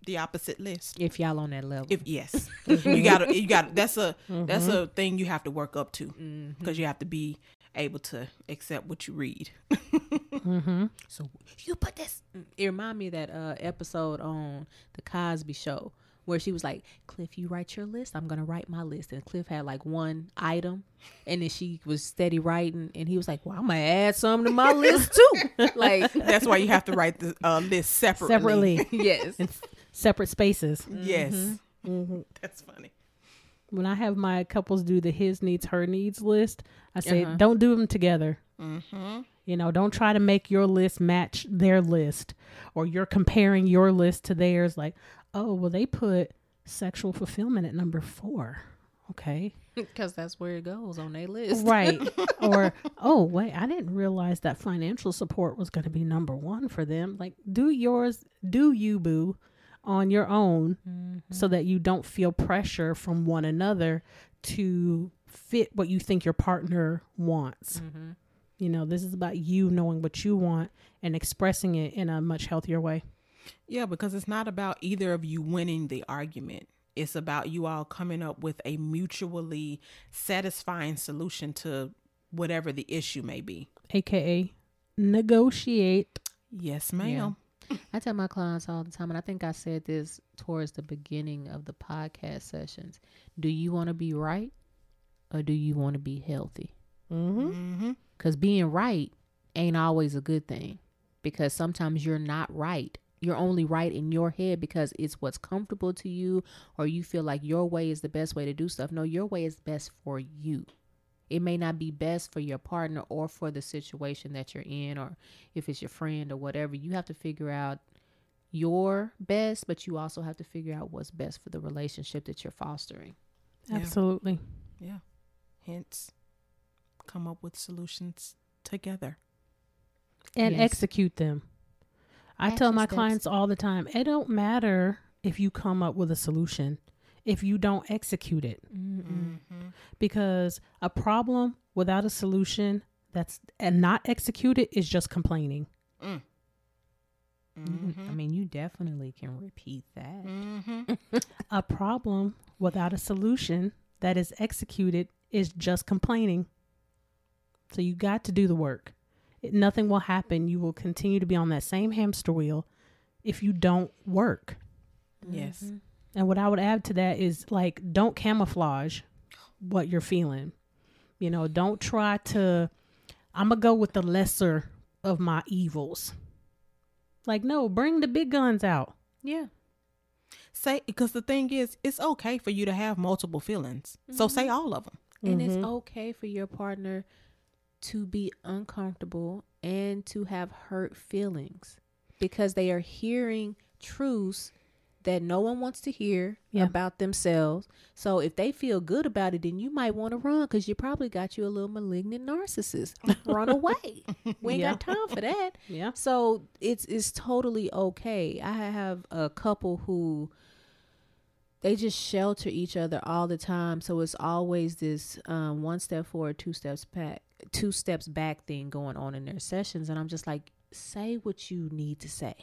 the opposite list. If y'all on that level, If yes, you gotta, you got to That's a that's Mm-hmm. a thing you have to work up to Mm-hmm. because you have to be able to accept what you read. Mm-hmm. So you put this. It reminded me of that uh, episode on the Cosby Show where she was like, "Cliff, you write your list. I'm gonna write my list." And Cliff had like one item, and then she was steady writing, and he was like, "Well, I'm gonna add some to my list too." like, That's why you have to write the uh, list separately. Separately. yes, in separate spaces. Yes, Mm-hmm. that's funny. When I have my couples do the his needs, her needs list, I say, Uh-huh. don't do them together. Mm-hmm. You know, don't try to make your list match their list or you're comparing your list to theirs. Like, oh, well, they put sexual fulfillment at number four. Okay. because that's where it goes on their list. Right. or, oh, wait, I didn't realize that financial support was going to be number one for them. Like, do yours, do you, boo, on your own so that you don't feel pressure from one another to fit what you think your partner wants. Mm-hmm. You know, this is about you knowing what you want and expressing it in a much healthier way. Yeah, because it's not about either of you winning the argument. It's about you all coming up with a mutually satisfying solution to whatever the issue may be. AKA negotiate. Yes, ma'am. I tell my clients all the time, and I think I said this towards the beginning of the podcast sessions. Do you want to be right, or do you want to be healthy? Mm-hmm. Mm-hmm. Because being right ain't always a good thing. Because sometimes you're not right. You're only right in your head because it's what's comfortable to you, or you feel like your way is the best way to do stuff. No, your way is best for you. It may not be best for your partner or for the situation that you're in, or if it's your friend or whatever. You have to figure out your best, but you also have to figure out what's best for the relationship that you're fostering. Yeah. Absolutely. Yeah. Hence, come up with solutions together. And Yes. execute them. I tell my steps. clients all the time, it don't matter if you come up with a solution if you don't execute it. Mm-hmm. Because a problem without a solution that's and not executed is just complaining. Mm. I mean, you definitely can repeat that. Mm-hmm. A problem without a solution that is executed is just complaining. So you got to do the work. It, nothing will happen. You will continue to be on that same hamster wheel if you don't work. Yes. Mm-hmm. And what I would add to that is like, don't camouflage what you're feeling. You know, don't try to, I'm going to go with the lesser of my evils. Like, no, bring the big guns out. Yeah. say because the thing is, it's okay for you to have multiple feelings. So mm-hmm. say all of them. And it's mm-hmm. okay for your partner to be uncomfortable and to have hurt feelings because they are hearing truths that no one wants to hear Yeah. about themselves. So if they feel good about it, then you might want to run because you probably got you a little malignant narcissist. run away. We ain't Yeah. got time for that. Yeah. So it's it's totally okay. I have a couple who they just shelter each other all the time. So it's always this um, one step forward, two steps back, two steps back thing going on in their sessions. And I'm just like, say what you need to say.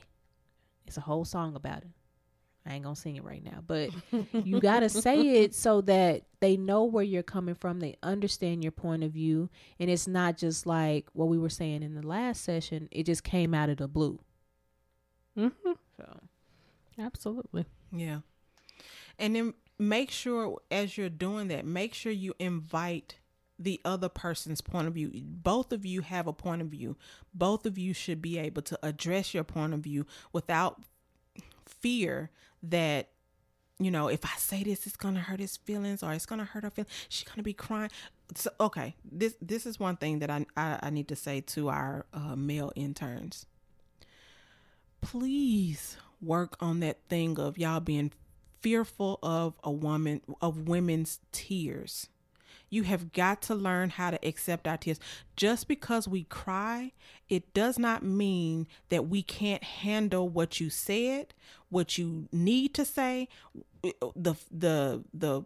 It's a whole song about it. I ain't gonna sing it right now, but you gotta say it so that they know where you're coming from. They understand your point of view, and it's not just like what we were saying in the last session. It just came out of the blue. Mm-hmm. So Absolutely. Yeah. And then make sure as you're doing that, make sure you invite the other person's point of view. Both of you have a point of view. Both of you should be able to address your point of view without fear that you know, if I say this, it's gonna hurt his feelings, or it's gonna hurt her feelings. She's gonna be crying. So, okay, this this is one thing that I I, I need to say to our uh, male interns. Please work on that thing of y'all being fearful of a woman of women's tears. You have got to learn how to accept our tears. Just because we cry, it does not mean that we can't handle what you said, what you need to say, the the the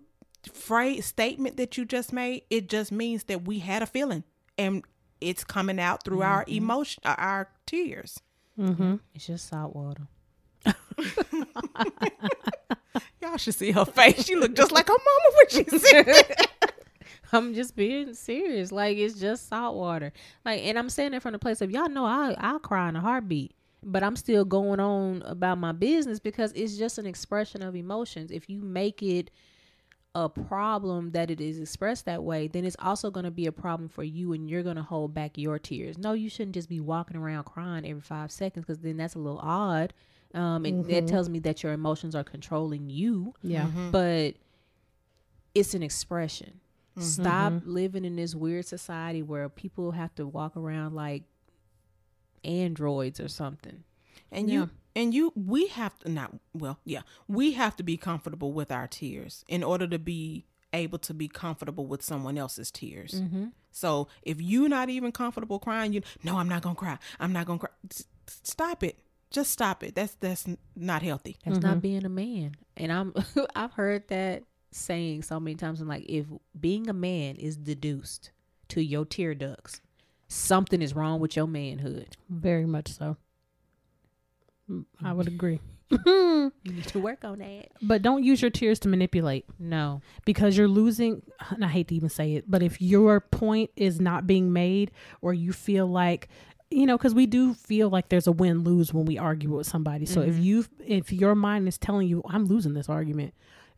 phrase statement that you just made. It just means that we had a feeling and it's coming out through our emotion, uh, our tears. Mm-hmm. it's just salt water. Y'all should see her face. She looked just like her mama when she said it. I'm just being serious. Like it's just salt water. Like, and I'm saying it from the place of y'all know I I'll cry in a heartbeat, but I'm still going on about my business because it's just an expression of emotions. If you make it a problem that it is expressed that way, then it's also going to be a problem for you, and you're going to hold back your tears. No, you shouldn't just be walking around crying every five seconds because then that's a little odd. Um, and that tells me that your emotions are controlling you Yeah. but it's an expression. Stop living in this weird society where people have to walk around like androids or something. And you and you we have to not well, yeah. We have to be comfortable with our tears in order to be able to be comfortable with someone else's tears. Mm-hmm. So if you're not even comfortable crying, you no, I'm not gonna cry. I'm not gonna cry. S- Stop it. Just stop it. That's that's not healthy. That's not being a man. And I'm I've heard that saying so many times. I'm like, if being a man is deduced to your tear ducts, something is wrong with your manhood. Very much so. Mm, I would agree. You need to work on that. But don't use your tears to manipulate No. because you're losing. And I hate to even say it, but if your point is not being made or you feel like, you know, because we do feel like there's a win lose when we argue with somebody. So if you, if your mind is telling you, I'm losing this argument,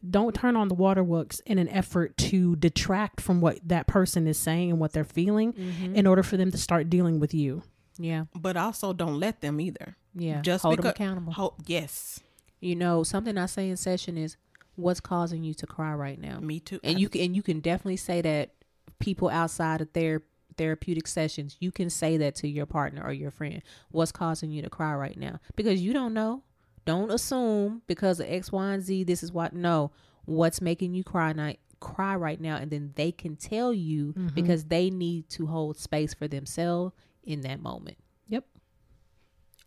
don't turn on the waterworks in an effort to detract from what that person is saying and what they're feeling mm-hmm. in order for them to start dealing with you. Yeah. But also don't let them either. Yeah. Just hold them accountable. Ho- yes. You know, something I say in session is what's causing you to cry right now. Me too. And you can and you can definitely say that people outside of their therapeutic sessions, you can say that to your partner or your friend. What's causing you to cry right now? Because you don't know. Don't assume because of X, Y, and Z, this is what no. What's making you cry night cry right now and then they can tell you because they need to hold space for themselves in that moment. Yep.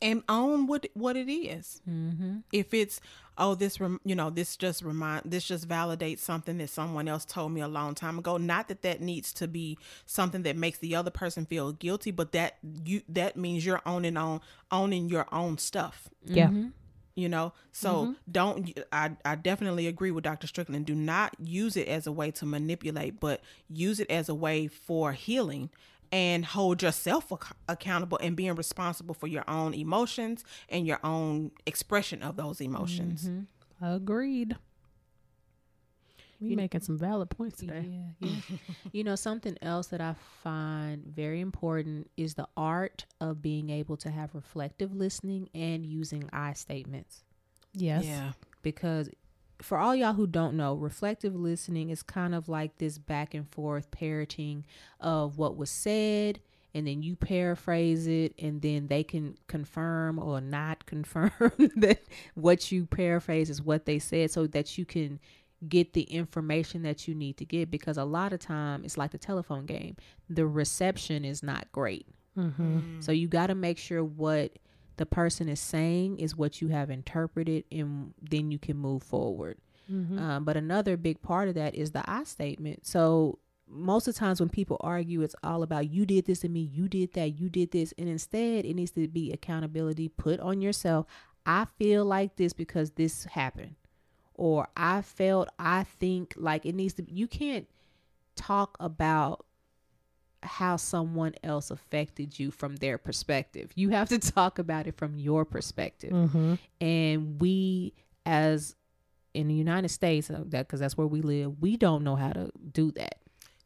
and own what what it is. Mm-hmm. If it's oh this rem- you know this just remind this just validates something that someone else told me a long time ago. Not that that needs to be something that makes the other person feel guilty, but that you that means you're owning on owning your own stuff. Yeah. You know, so mm-hmm. don't. I I definitely agree with Dr. Strickland. Do not use it as a way to manipulate, but use it as a way for healing and hold yourself ac- accountable and being responsible for your own emotions and your own expression of those emotions. Mm-hmm. Agreed. We making some valid points today. Yeah, yeah. you know, something else that I find very important is the art of being able to have reflective listening and using I statements. Yes. Yeah. because for all y'all who don't know, reflective listening is kind of like this back and forth parroting of what was said, and then you paraphrase it, and then they can confirm or not confirm that what you paraphrase is what they said, so that you can get the information that you need to get. Because a lot of time it's like the telephone game, the reception is not great. Mm-hmm. So you got to make sure what the person is saying is what you have interpreted, and then you can move forward. Mm-hmm. Um, but another big part of that is the I statement. So most of the times when people argue, it's all about you did this to me, you did that, you did this, and instead it needs to be accountability put on yourself. I feel like this because this happened, or I felt, I think like it needs to. You can't talk about how someone else affected you from their perspective. You have to talk about it from your perspective. Mm-hmm. And we as in the United States, uh, that because that's where we live, we don't know how to do that.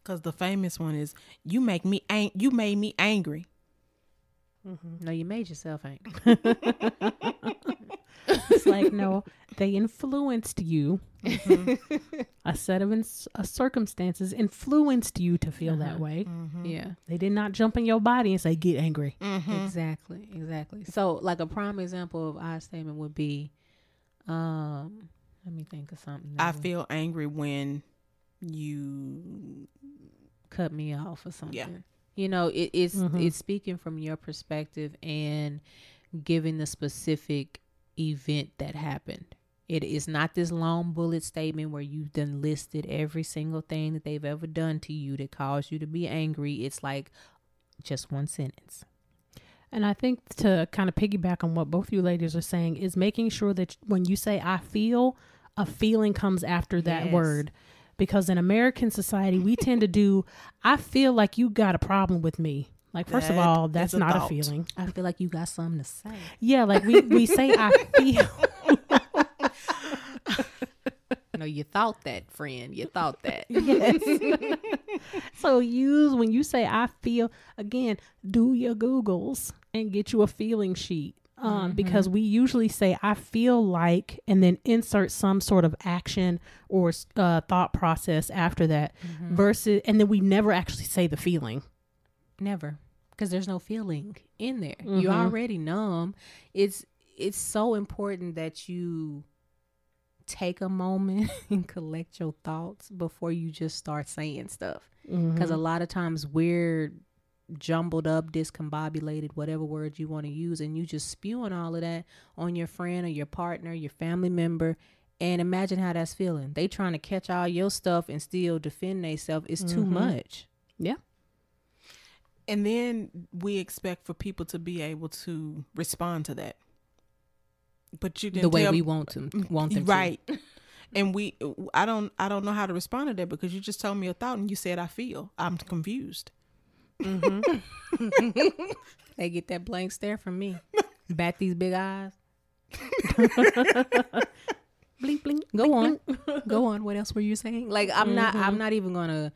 Because the famous one is you make me ang- you made me angry. No, you made yourself angry. It's like no, they influenced you. Mm-hmm. A set of ins- uh, circumstances influenced you to feel that Uh-huh. way. Yeah, They did not jump in your body and say get angry. Mm-hmm. exactly, exactly. So, like a prime example of I statement would be, um, let me think of something. that I would feel angry when you cut me off or something. Yeah. You know, it, it's Mhm. it's speaking from your perspective and giving the specific event that happened. It is not this long bullet statement where you've done listed every single thing that they've ever done to you that caused you to be angry. It's like just one sentence. And I think to kind of piggyback on what both you ladies are saying is making sure that when you say I feel, a feeling comes after that Yes. word. Because in American society, we tend to do, I feel like you got a problem with me. Like, first of all, that's a not a feeling. I feel like you got something to say. Yeah, like we, we say I feel. no, you thought that, friend. You thought that. Yes. so use when you say I feel again, do your Googles and get you a feeling sheet. Um, because we usually say I feel like and then insert some sort of action or uh, thought process after that versus and then we never actually say the feeling. Never, because there's no feeling in there. You're Mhm. already numb. It's it's so important that you take a moment and collect your thoughts before you just start saying stuff. Because a lot of times we're jumbled up, discombobulated, whatever word you want to use, and you just spewing all of that on your friend or your partner, your family member. And imagine how that's feeling. They trying to catch all your stuff and still defend themselves. It's too Mhm. much. yeah. and then we expect for people to be able to respond to that. But you didn't the way tell- we want to want them to. right. And we I don't I don't know how to respond to that because you just told me a thought and you said I feel. I'm confused. Mm-hmm. They get that blank stare from me. Bat these big eyes. Blink blink. Go on. Go on. What else were you saying? Like I'm not I'm mm-hmm. not even gonna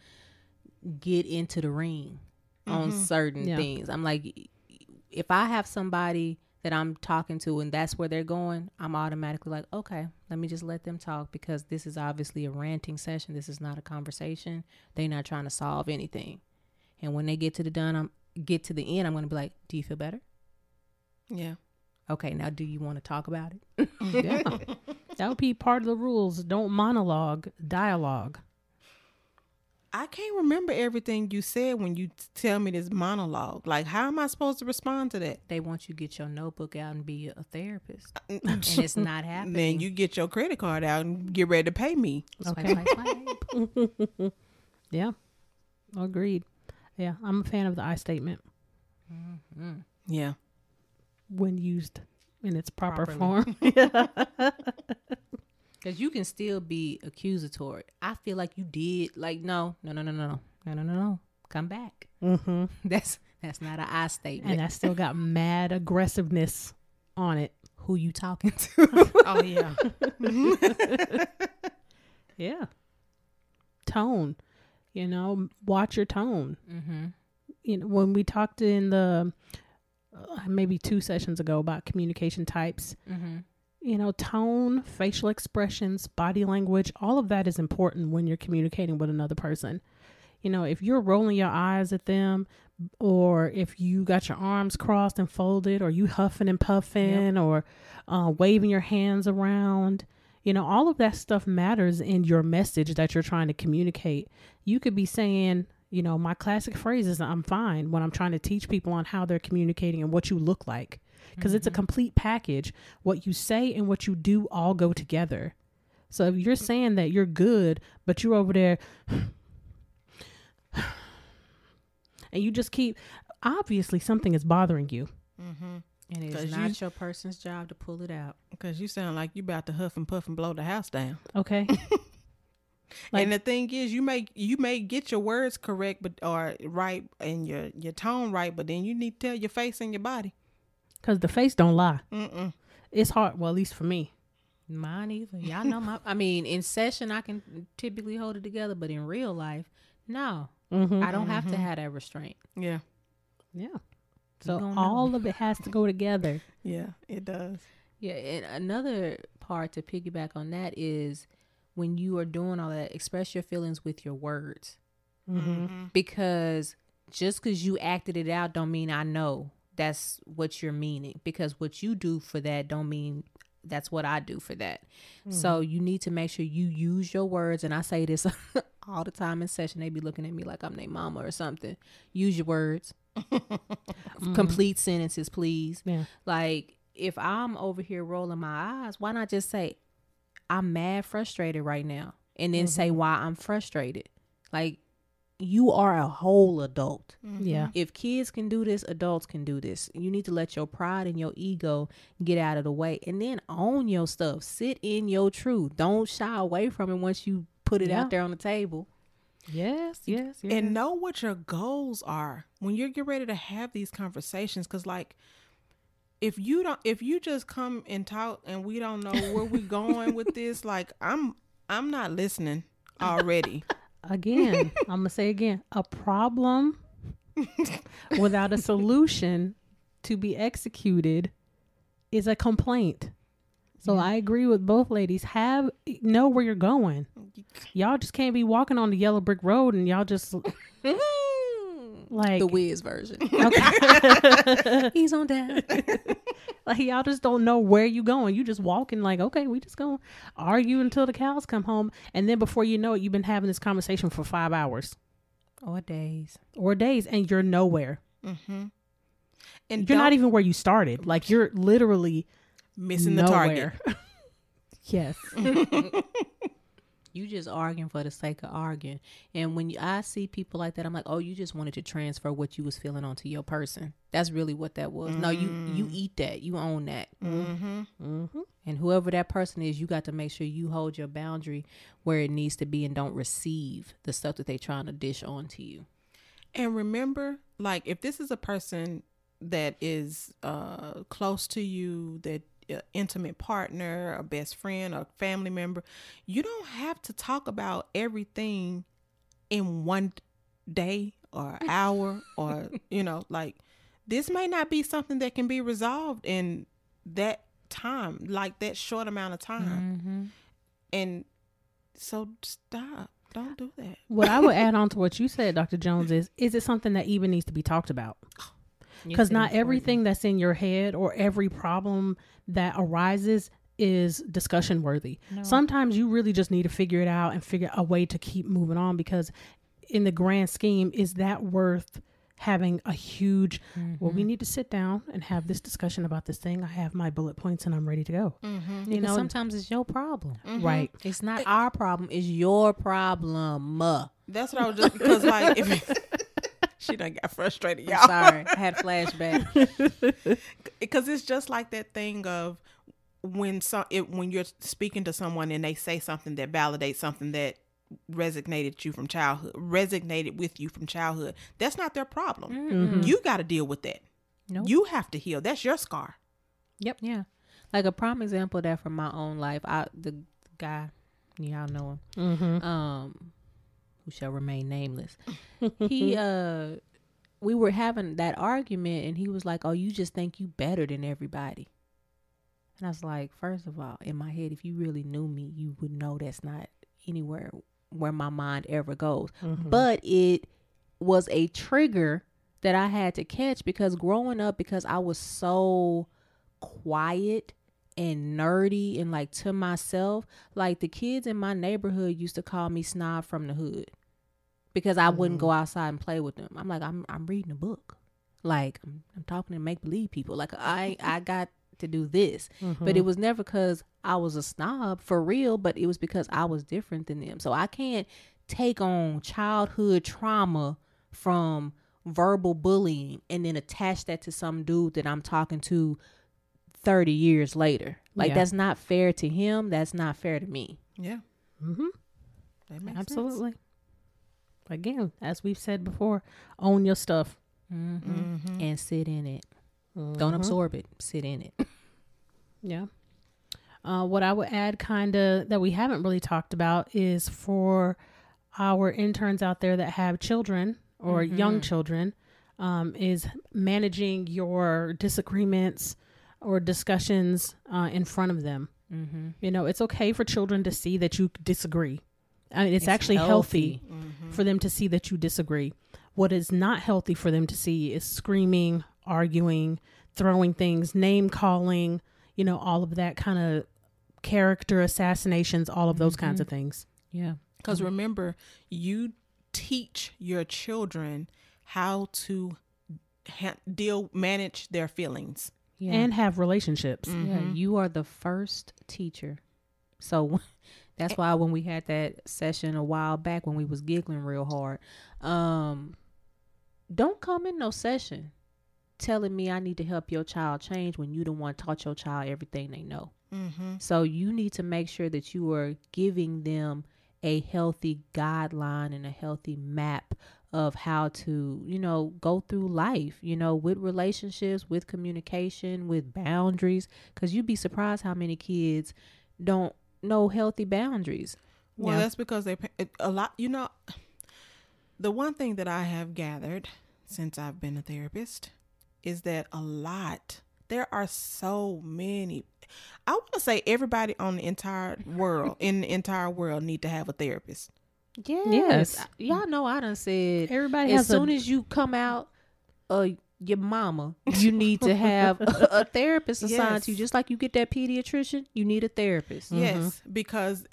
get into the ring on mm-hmm. certain Yeah. things. I'm like if I have somebody that I'm talking to and that's where they're going, I'm automatically like, okay, let me just let them talk because this is obviously a ranting session. This is not a conversation. They're not trying to solve anything. And when they get to the done, I'm get to the end, I'm gonna be like, Do you feel better? Yeah. Okay, now do you want to talk about it? Yeah. that would be part of the rules. Don't monologue, dialogue. I can't remember everything you said when you t- tell me this monologue. Like how am I supposed to respond to that? They want you to get your notebook out and be a therapist. and it's not happening. Then you get your credit card out and get ready to pay me. Swipe, Okay. swipe, swipe. Yeah. Agreed. Yeah, I'm a fan of the I statement Mhm. Yeah. when used in its proper Properly. form. Cause you can still be accusatory. I feel like you did. Like no, no, no, no, no, no, no, no, no, no. Come back. mm-hmm. That's that's not an I statement. And I still got mad aggressiveness on it. Who you talking to? Oh yeah. Yeah. Tone. You know, watch your tone. mm-hmm. You know, when we talked in the uh, maybe two sessions ago about communication types, Mm-hmm. you know, tone, facial expressions, body language, all of that is important when you're communicating with another person. You know, if you're rolling your eyes at them, or if you got your arms crossed and folded, or you huffing and puffing, yep. or uh, waving your hands around, you know, all of that stuff matters in your message that you're trying to communicate. You could be saying, you know, my classic phrase is I'm fine when I'm trying to teach people on how they're communicating and what you look like because mm-hmm. it's a mm-hmm. complete package. What you say and what you do all go together. So if you're saying that you're good, but you're over there and you just keep, obviously something is bothering you. Mm-hmm. And it's not you, your person's job to pull it out. Because you sound like you about to huff and puff and blow the house down. Okay. Like, and the thing is, you may you may get your words correct, but or right and your your tone right, but then you need to tell your face and your body. Cause the face don't lie. Mm-mm. It's hard. Well, at least for me. Mine either. Y'all know my. I mean, in session I can typically hold it together, but in real life, no. Mm-hmm, I don't mm-hmm. have to mm-hmm. have that restraint. Yeah. Yeah. So all of it has to go together. Yeah, it does. Yeah, and another part to piggyback on that is when you are doing all that, express your feelings with your words. Mm-hmm. Because just because you acted it out don't mean I know that's what you're meaning because what you do for that don't mean that's what I do for that. Mm-hmm. So you need to make sure you use your words. And I say this all the time in session. They be looking at me like I'm their mama or something. Use your words. Mm-hmm. Complete sentences, please. Yeah. Like if I'm over here rolling my eyes, why not just say, I'm mad frustrated right now? And then mm-hmm. say why I'm frustrated. Like you are a whole adult. Mm-hmm. Yeah. If kids can do this, adults can do this. You need to let your pride and your ego get out of the way and then own your stuff. Sit in your truth. Don't shy away from it once you put it yeah. out there on the table. Yes, yes, yes. And know what your goals are when you're getting ready to have these conversations. Cause like, if you don't, if you just come and talk and we don't know where we're going with this, like I'm, I'm not listening already. again, I'm gonna say again, a problem without a solution to be executed is a complaint. So yeah. I agree with both ladies. Have know where you're going. Y'all just can't be walking on the yellow brick road and y'all just like the Wiz version. Okay. Ease on down. like y'all just don't know where you going. You just walking like, okay, we just gonna argue until the cows come home, and then before you know it, you've been having this conversation for five hours, or days, or days, and you're nowhere. Mm-hmm. And you're not even where you started. Like you're literally missing nowhere. the target. yes. You just arguing for the sake of arguing. And when you, I see people like that, I'm like, oh, you just wanted to transfer what you was feeling onto your person. That's really what that was. Mm-hmm. No, you you mm. eat that. You own that. Mm-hmm. Mm-hmm. And whoever that person is, you got to make sure you hold your boundary where it needs to be and don't receive the stuff that they're trying to dish onto you. And remember, like if this is a person that is uh, close to you that intimate partner, a best friend, a family member. You don't have to talk about everything in one day or hour or, you know, like this may not be something that can be resolved in that time, like that short amount of time. Mm-hmm. And so stop. Don't do that. What I would add on to what you said, Dr. Jones, is is it something that even needs to be talked about? Because not everything that's in your head or every problem that arises is discussion worthy. No. Sometimes you really just need to figure it out and figure a way to keep moving on because in the grand scheme is that worth having a huge mm-hmm. well we mm-hmm. need to sit down and have this discussion about this thing i have my bullet points and i'm ready to go mm-hmm. you know sometimes it's your problem mm-hmm. right it's not it, our problem it's your problem that's what i was just because like if she done got frustrated, y'all. I'm sorry, I had flashback. Because it's just like that thing of when some it, when you're speaking to someone and they say something that validates something that resonated you from childhood, resonated with you from childhood. That's not their problem. Mm-hmm. You got to deal with that. Nope. You have to heal. That's your scar. Yep. Yeah. Like a prime example of that from my own life. I the guy, y'all know him. Mm-hmm. Um, who shall remain nameless. he uh we were having that argument and he was like, "Oh, you just think you better than everybody." And I was like, first of all, in my head, if you really knew me, you would know that's not anywhere where my mind ever goes. Mm-hmm. But it was a trigger that I had to catch because growing up, because I was so quiet and nerdy and like to myself, like the kids in my neighborhood used to call me snob from the hood because I wouldn't go outside and play with them. I'm like, I'm I'm reading a book. Like I'm, I'm talking to make believe people. Like I I got to do this. But it was never because I was a snob for real, but it was because I was different than them. So I can't take on childhood trauma from verbal bullying and then attach that to some dude that I'm talking to 30 years later. Like Yeah. that's not fair to him, that's not fair to me. Yeah, Mm-hmm. that makes sense. Absolutely. Again, as we've said before, own your stuff. Mm-hmm. Mm-hmm. And sit in it. Don't Mhm. absorb it. Sit in it. Yeah. Uh, what I would add, kind of, that we haven't really talked about is for our interns out there that have children or young children, um, is managing your disagreements or discussions uh, in front of them. Mm-hmm. You know, it's okay for children to see that you disagree. I mean, it's, It's actually healthy, Mm-hmm. for them to see that you disagree. What is not healthy for them to see is screaming, arguing, throwing things, name calling, you know, all of that kind of character assassinations, all of those kinds of things. Yeah. Because remember, you teach your children how to ha- deal, manage their feelings. Yeah. And have relationships. Yeah, Mhm. you are the first teacher. So that's why when we had that session a while back when we was giggling real hard, um, don't come in no session telling me I need to help your child change when you the one taught your child everything they know. Mm-hmm. So you need to make sure that you are giving them a healthy guideline and a healthy map of how to, you know, go through life, you know, with relationships, with communication, with boundaries cuz you'd be surprised how many kids don't know healthy boundaries. Well, Yeah. that's because they a lot. You know, the one thing that I have gathered since I've been a therapist is that a lot. There are so many. I want to say everybody on the entire world in the entire world need to have a therapist. Yes. Yes. Y'all know I done said Everybody as has soon a, as you come out uh your mama, you need to have a, a therapist assigned to you. Just like you get that pediatrician, you need a therapist. Yes, because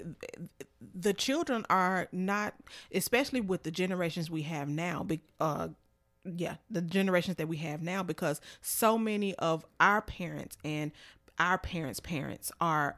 the children are not, especially with the generations we have now. Uh, yeah, the generations that we have now, because so many of our parents and our parents' parents are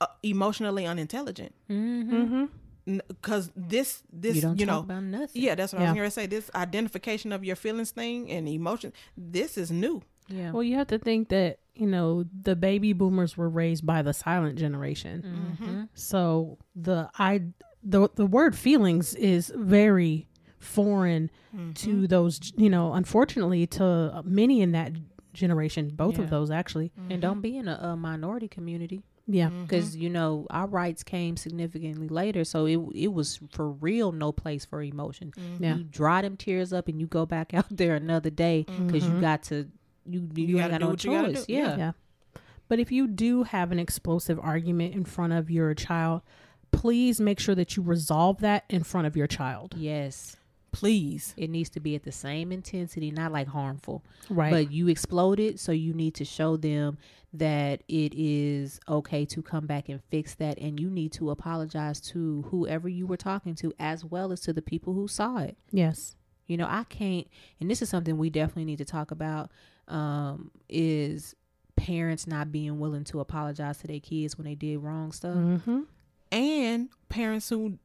uh, emotionally unintelligent. Mm-hmm. Because this, this, You you, don't talk know, about nothing. yeah, that's what I Yeah. was going to say. This identification of your feelings thing and emotion, this is new. Yeah. well, you have to think that, you know, the baby boomers were raised by the silent generation. mm-hmm. So the I the the word feelings is very foreign Mm-hmm. to those you know unfortunately to many in that generation both Yeah. of those actually And don't be in a, a minority community yeah Mm-hmm. because you know our rights came significantly later, so it it was for real no place for emotion. Yeah. You dry them tears up and you go back out there another day because you got to you you, You ain't gotta got do no what you gotta choice. do. Yeah. yeah but if you do have an explosive argument in front of your child please make sure that you resolve that in front of your child Yes. Please. It needs to be at the same intensity, not like harmful. right But you exploded, so you need to show them that it is okay to come back and fix that. And you need to apologize to whoever you were talking to, as well as to the people who saw it. yes You know, I can't, and this is something we definitely need to talk about, um, is parents not being willing to apologize to their kids when they did wrong stuff. mm-hmm. And parents who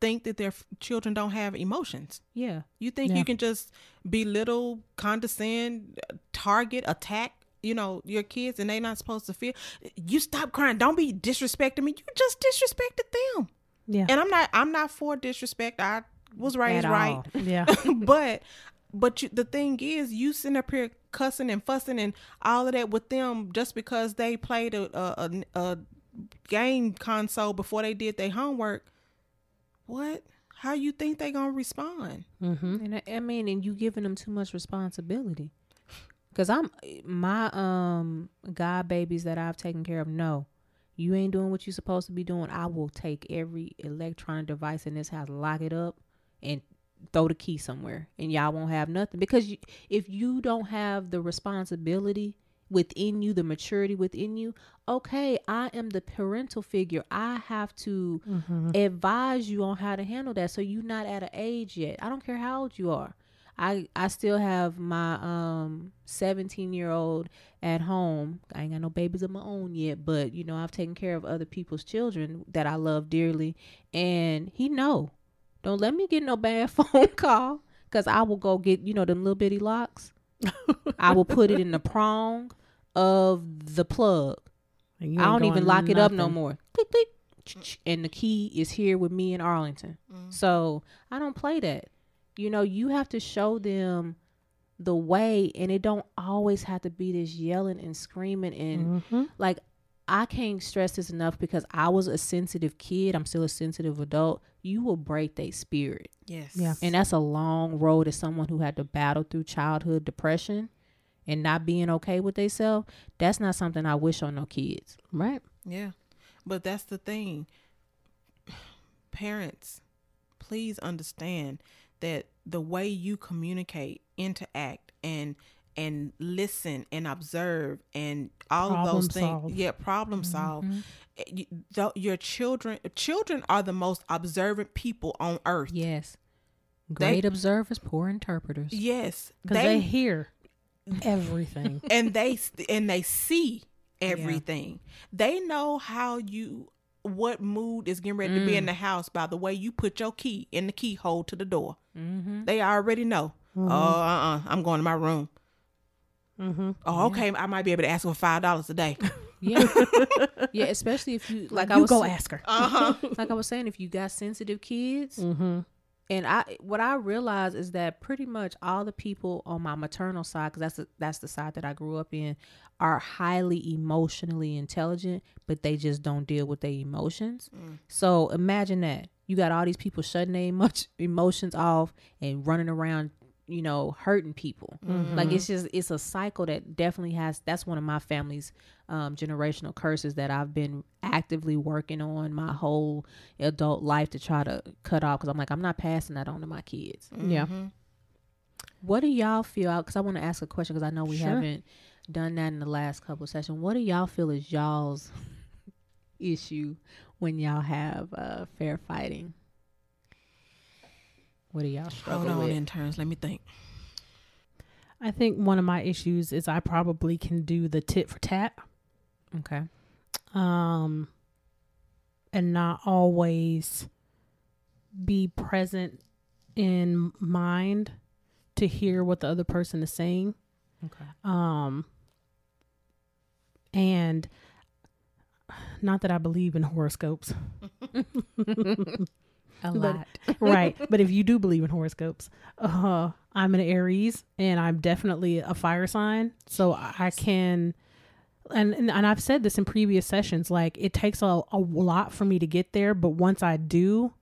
think that their f- children don't have emotions. Yeah. You think Yeah. you can just belittle, condescend, target, attack, you know, your kids and they not supposed to feel you stop crying. Don't be disrespecting me. You just disrespected them. yeah And I'm not I'm not for disrespect. I was raised At right. all. yeah but but you, the thing is you sitting up here cussing and fussing and all of that with them just because they played a a, a, a game console before they did their homework what how you think they gonna respond mm-hmm. And I, I mean, and you giving them too much responsibility. Cause I'm my um god babies that I've taken care of. No, you ain't doing what you're supposed to be doing. I will take every electronic device in this house, lock it up, and throw the key somewhere, and y'all won't have nothing. Because you, if you don't have the responsibility within you, the maturity within you, okay, I am the parental figure. I have to Mm-hmm. advise you on how to handle that. So you're not at an age yet. I don't care how old you are. I I still have my um 17 year old at home. I ain't got no babies of my own yet, but you know I've taken care of other people's children that I love dearly, and he know. Don't let me get no bad phone call, cause I will go get you know them little bitty locks. I will put it in the prong of the plug. I don't even going lock it up no more. Click, click, and the key is here with me in Arlington. So I don't play that. You know, you have to show them the way, and it don't always have to be this yelling and screaming and Mhm. like. I can't stress this enough because I was a sensitive kid. I'm still a sensitive adult. You will break their spirit. Yes. Yeah. And that's a long road as someone who had to battle through childhood depression and not being okay with themselves. That's not something I wish on no kids. Right. Yeah. But that's the thing. Parents, please understand that the way you communicate, interact and and listen and observe and all of those Problem things. solve. Yeah, problem solve. You- tho- Your children children are the most observant people on earth. Yes. They- Great observers, poor interpreters. Yes. Because they, hear everything. and they and they see everything. They know how you what mood is getting ready to be in the house by the way you put your key in the keyhole to the door. Mm-hmm. They already know. Oh, uh, uh I'm going to my room. Mm-hmm. Oh, okay. I might be able to ask for five dollars a day. Yeah. yeah, especially if you like I was go ask her. Uh huh. like I was saying, if you got sensitive kids, Mm-hmm. and I what I realized is that pretty much all the people on my maternal side, because that's the, that's the side that I grew up in, are highly emotionally intelligent, but they just don't deal with their emotions. So imagine that you got all these people shutting their much emotions off and running around, you know, hurting people. Like it's just it's a cycle that definitely has. That's one of my family's um, generational curses that I've been actively working on my whole adult life to try to cut off. Because I'm like, I'm not passing that on to my kids. Yeah. What do y'all feel out? Because I want to ask a question because I know we Sure. haven't done that in the last couple of sessions. What do y'all feel is y'all's issue when y'all have uh, fair fighting? What do y'all struggle Hold on, with? interns. Let me think. I think one of my issues is I probably can do the tit for tat. Okay. um and not always be present in mind to hear what the other person is saying Okay. um and not that I believe in horoscopes A But- lot. right. but if you do believe in horoscopes uh I'm an Aries and I'm definitely a fire sign. So I can and, and and I've said this in previous sessions like it takes a, a lot for me to get there but once I do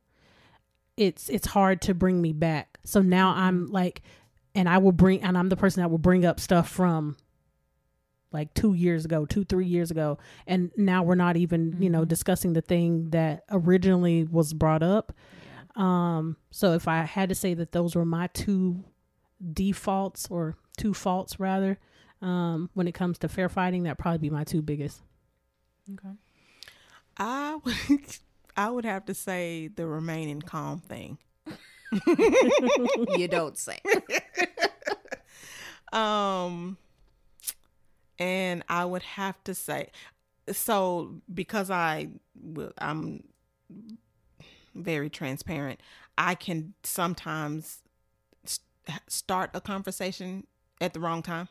it's it's hard to bring me back. So now I'm like and I will bring and I'm the person that will bring up stuff from like 2 years ago 2 3 years ago and now we're not even you know discussing the thing that originally was brought up um so if I had to say that those were my two defaults or two faults rather um when it comes to fair fighting that probably be my two biggest Okay. I would, I would have to say the remaining calm thing. you don't say. Um, and I would have to say, so because I, will- I'm very transparent, I can sometimes st- start a conversation at the wrong time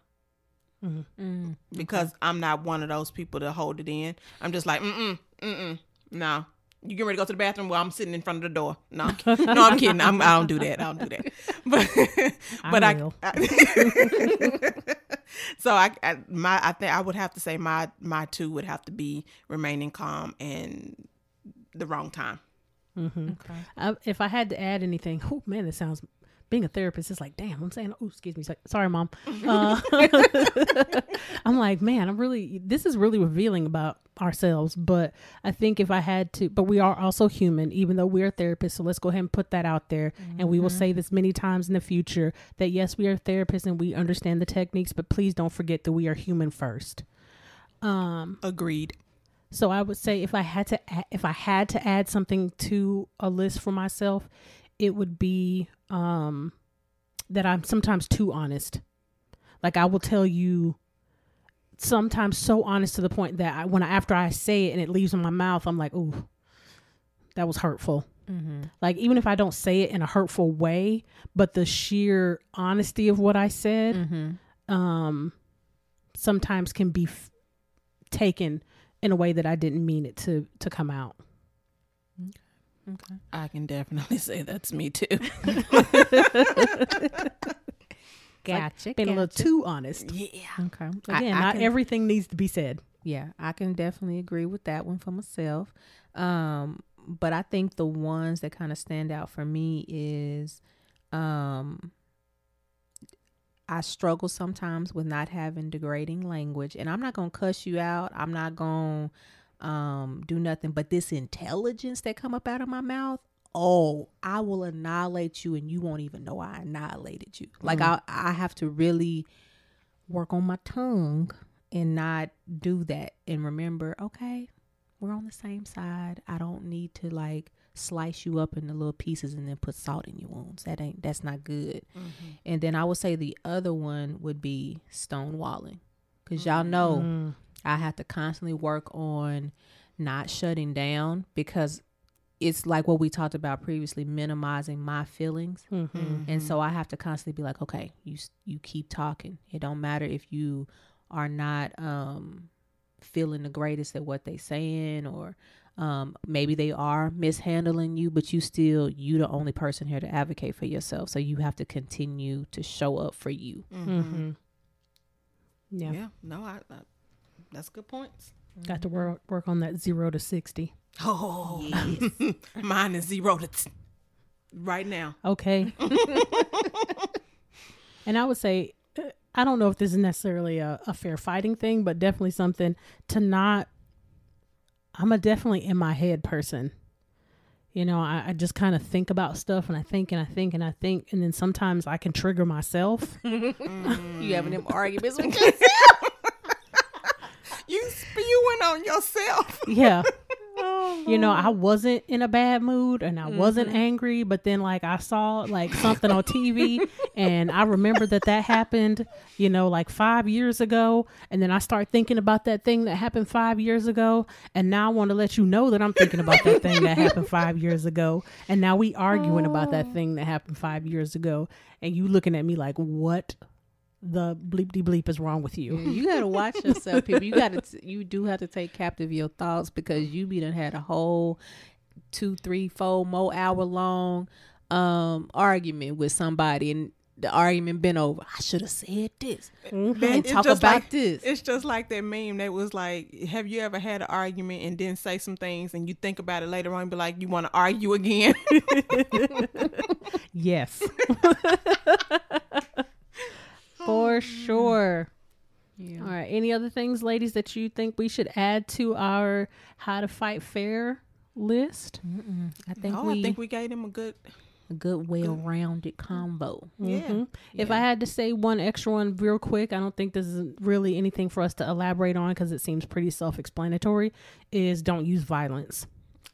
Mm. because I'm not one of those people to hold it in. I'm just like, mm mm, mm mm, no. You get ready to go to the bathroom? Well, I'm sitting in front of the door. No, I'm kid- no, I'm kidding. I'm, I don't do that. I don't do that. But, but I. I- so I, I, my, I think I would have to say my, my two would have to be remaining calm and the wrong time. Mm-hmm. Okay. I, if I had to add anything, oh man, it sounds being a therapist is like, damn, I'm saying, oh, excuse me, sorry, mom. Uh, I'm like, man, I'm really, this is really revealing about ourselves. But I think if I had to, but we are also human, even though we're therapists. So let's go ahead and put that out there. Mm-hmm. And we will mm-hmm. say this many times in the future that yes, we are therapists and we understand the techniques, but please don't forget that we are human first. Um, Agreed. So I would say if I had to, add, if I had to add something to a list for myself, it would be um, that I'm sometimes too honest. Like I will tell you sometimes so honest to the point that I, when I, after I say it and it leaves in my mouth, I'm like, ooh, that was hurtful. Mm-hmm. Like even if I don't say it in a hurtful way, but the sheer honesty of what I said, mm-hmm. um, sometimes can be f- taken in a way that I didn't mean it to to come out. Okay. I can definitely say that's me too. gotcha. Like being gotcha. a little too honest. Yeah. Okay. Again, I, I not can, everything needs to be said. Yeah, I can definitely agree with that one for myself. Um, but I think the ones that kind of stand out for me is um I struggle sometimes with not having degrading language and I'm not going to cuss you out. I'm not going um do nothing but this intelligence that come up out of my mouth oh i will annihilate you and you won't even know i annihilated you. Mm. like i i have to really work on my tongue and not do that and remember okay we're on the same side. I don't need to like slice you up into little pieces and then put salt in your wounds. That ain't that's not good. Mm-hmm. and then i would say the other one would be stonewalling because y'all know mm. I have to constantly work on not shutting down because it's like what we talked about previously minimizing my feelings mm-hmm. and so i have to constantly be like okay you you keep talking it don't matter if you are not um feeling the greatest at what they saying or um maybe they are mishandling you but you still you the only person here to advocate for yourself so you have to continue to show up for you mm-hmm. Yeah yeah no I, I that's good points. Got to work work on that zero to sixty. Oh, yes. mine is zero to t- right now. Okay. and I would say, uh, I don't know if this is necessarily a, a fair fighting thing, but definitely something to not. I'm a definitely in my head person. You know, I, I just kind of think about stuff and I think and I think and I think, and then sometimes I can trigger myself. mm. You having them arguments with yourself? you spewing on yourself. Yeah. Oh, you know, I wasn't in a bad mood and I mm-hmm. wasn't angry, but then like I saw like something on TV and I remember that that happened, you know, like 5 years ago and then I start thinking about that thing that happened 5 years ago and now I want to let you know that I'm thinking about that thing that happened 5 years ago and now we arguing oh. about that oh. thing that happened 5 years ago and you looking at me like what the bleep de bleep is wrong with you. Yeah, you gotta watch yourself, people. You gotta you do have to take captive your thoughts because you be done had a whole two, three, four more hour long um argument with somebody and the argument been over. I should have said this mm-hmm. and talk about like, this. It's just like that meme that was like, "Have you ever had an argument and then say some things and you think about it later on and be like, you want to argue again?" yes. For sure. Yeah. All right. Any other things, ladies, that you think we should add to our how to fight fair list? Mm-mm. I think oh, we, I think we gave them a good a good well-rounded combo. Yeah. Mm-hmm. yeah. If I had to say one extra one real quick, I don't think this is really anything for us to elaborate on because it seems pretty self-explanatory. Is don't use violence.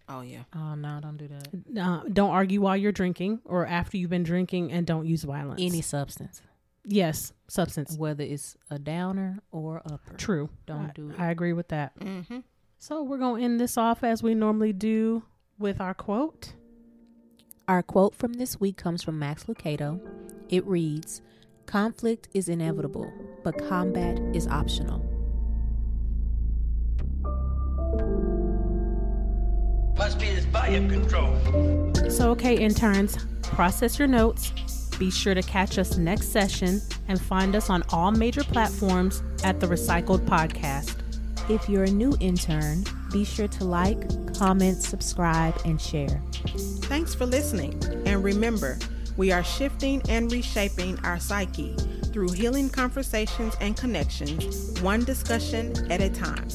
Oh yeah. Oh no, don't do that. Uh, don't argue while you're drinking or after you've been drinking, and don't use violence. Any substance. Yes, substance. Whether it's a downer or upper. True. Don't I, do it. I agree with that. Mm-hmm. So we're going to end this off as we normally do with our quote. Our quote from this week comes from Max Lucado. It reads Conflict is inevitable, but combat is optional. Must be this Volume Kontrol. So, okay, interns, process your notes be sure to catch us next session and find us on all major platforms at the Recycled Podcast. If you're a new intern, be sure to like, comment, subscribe, and share. Thanks for listening. And remember, we are shifting and reshaping our psyche through healing conversations and connections, one discussion at a time.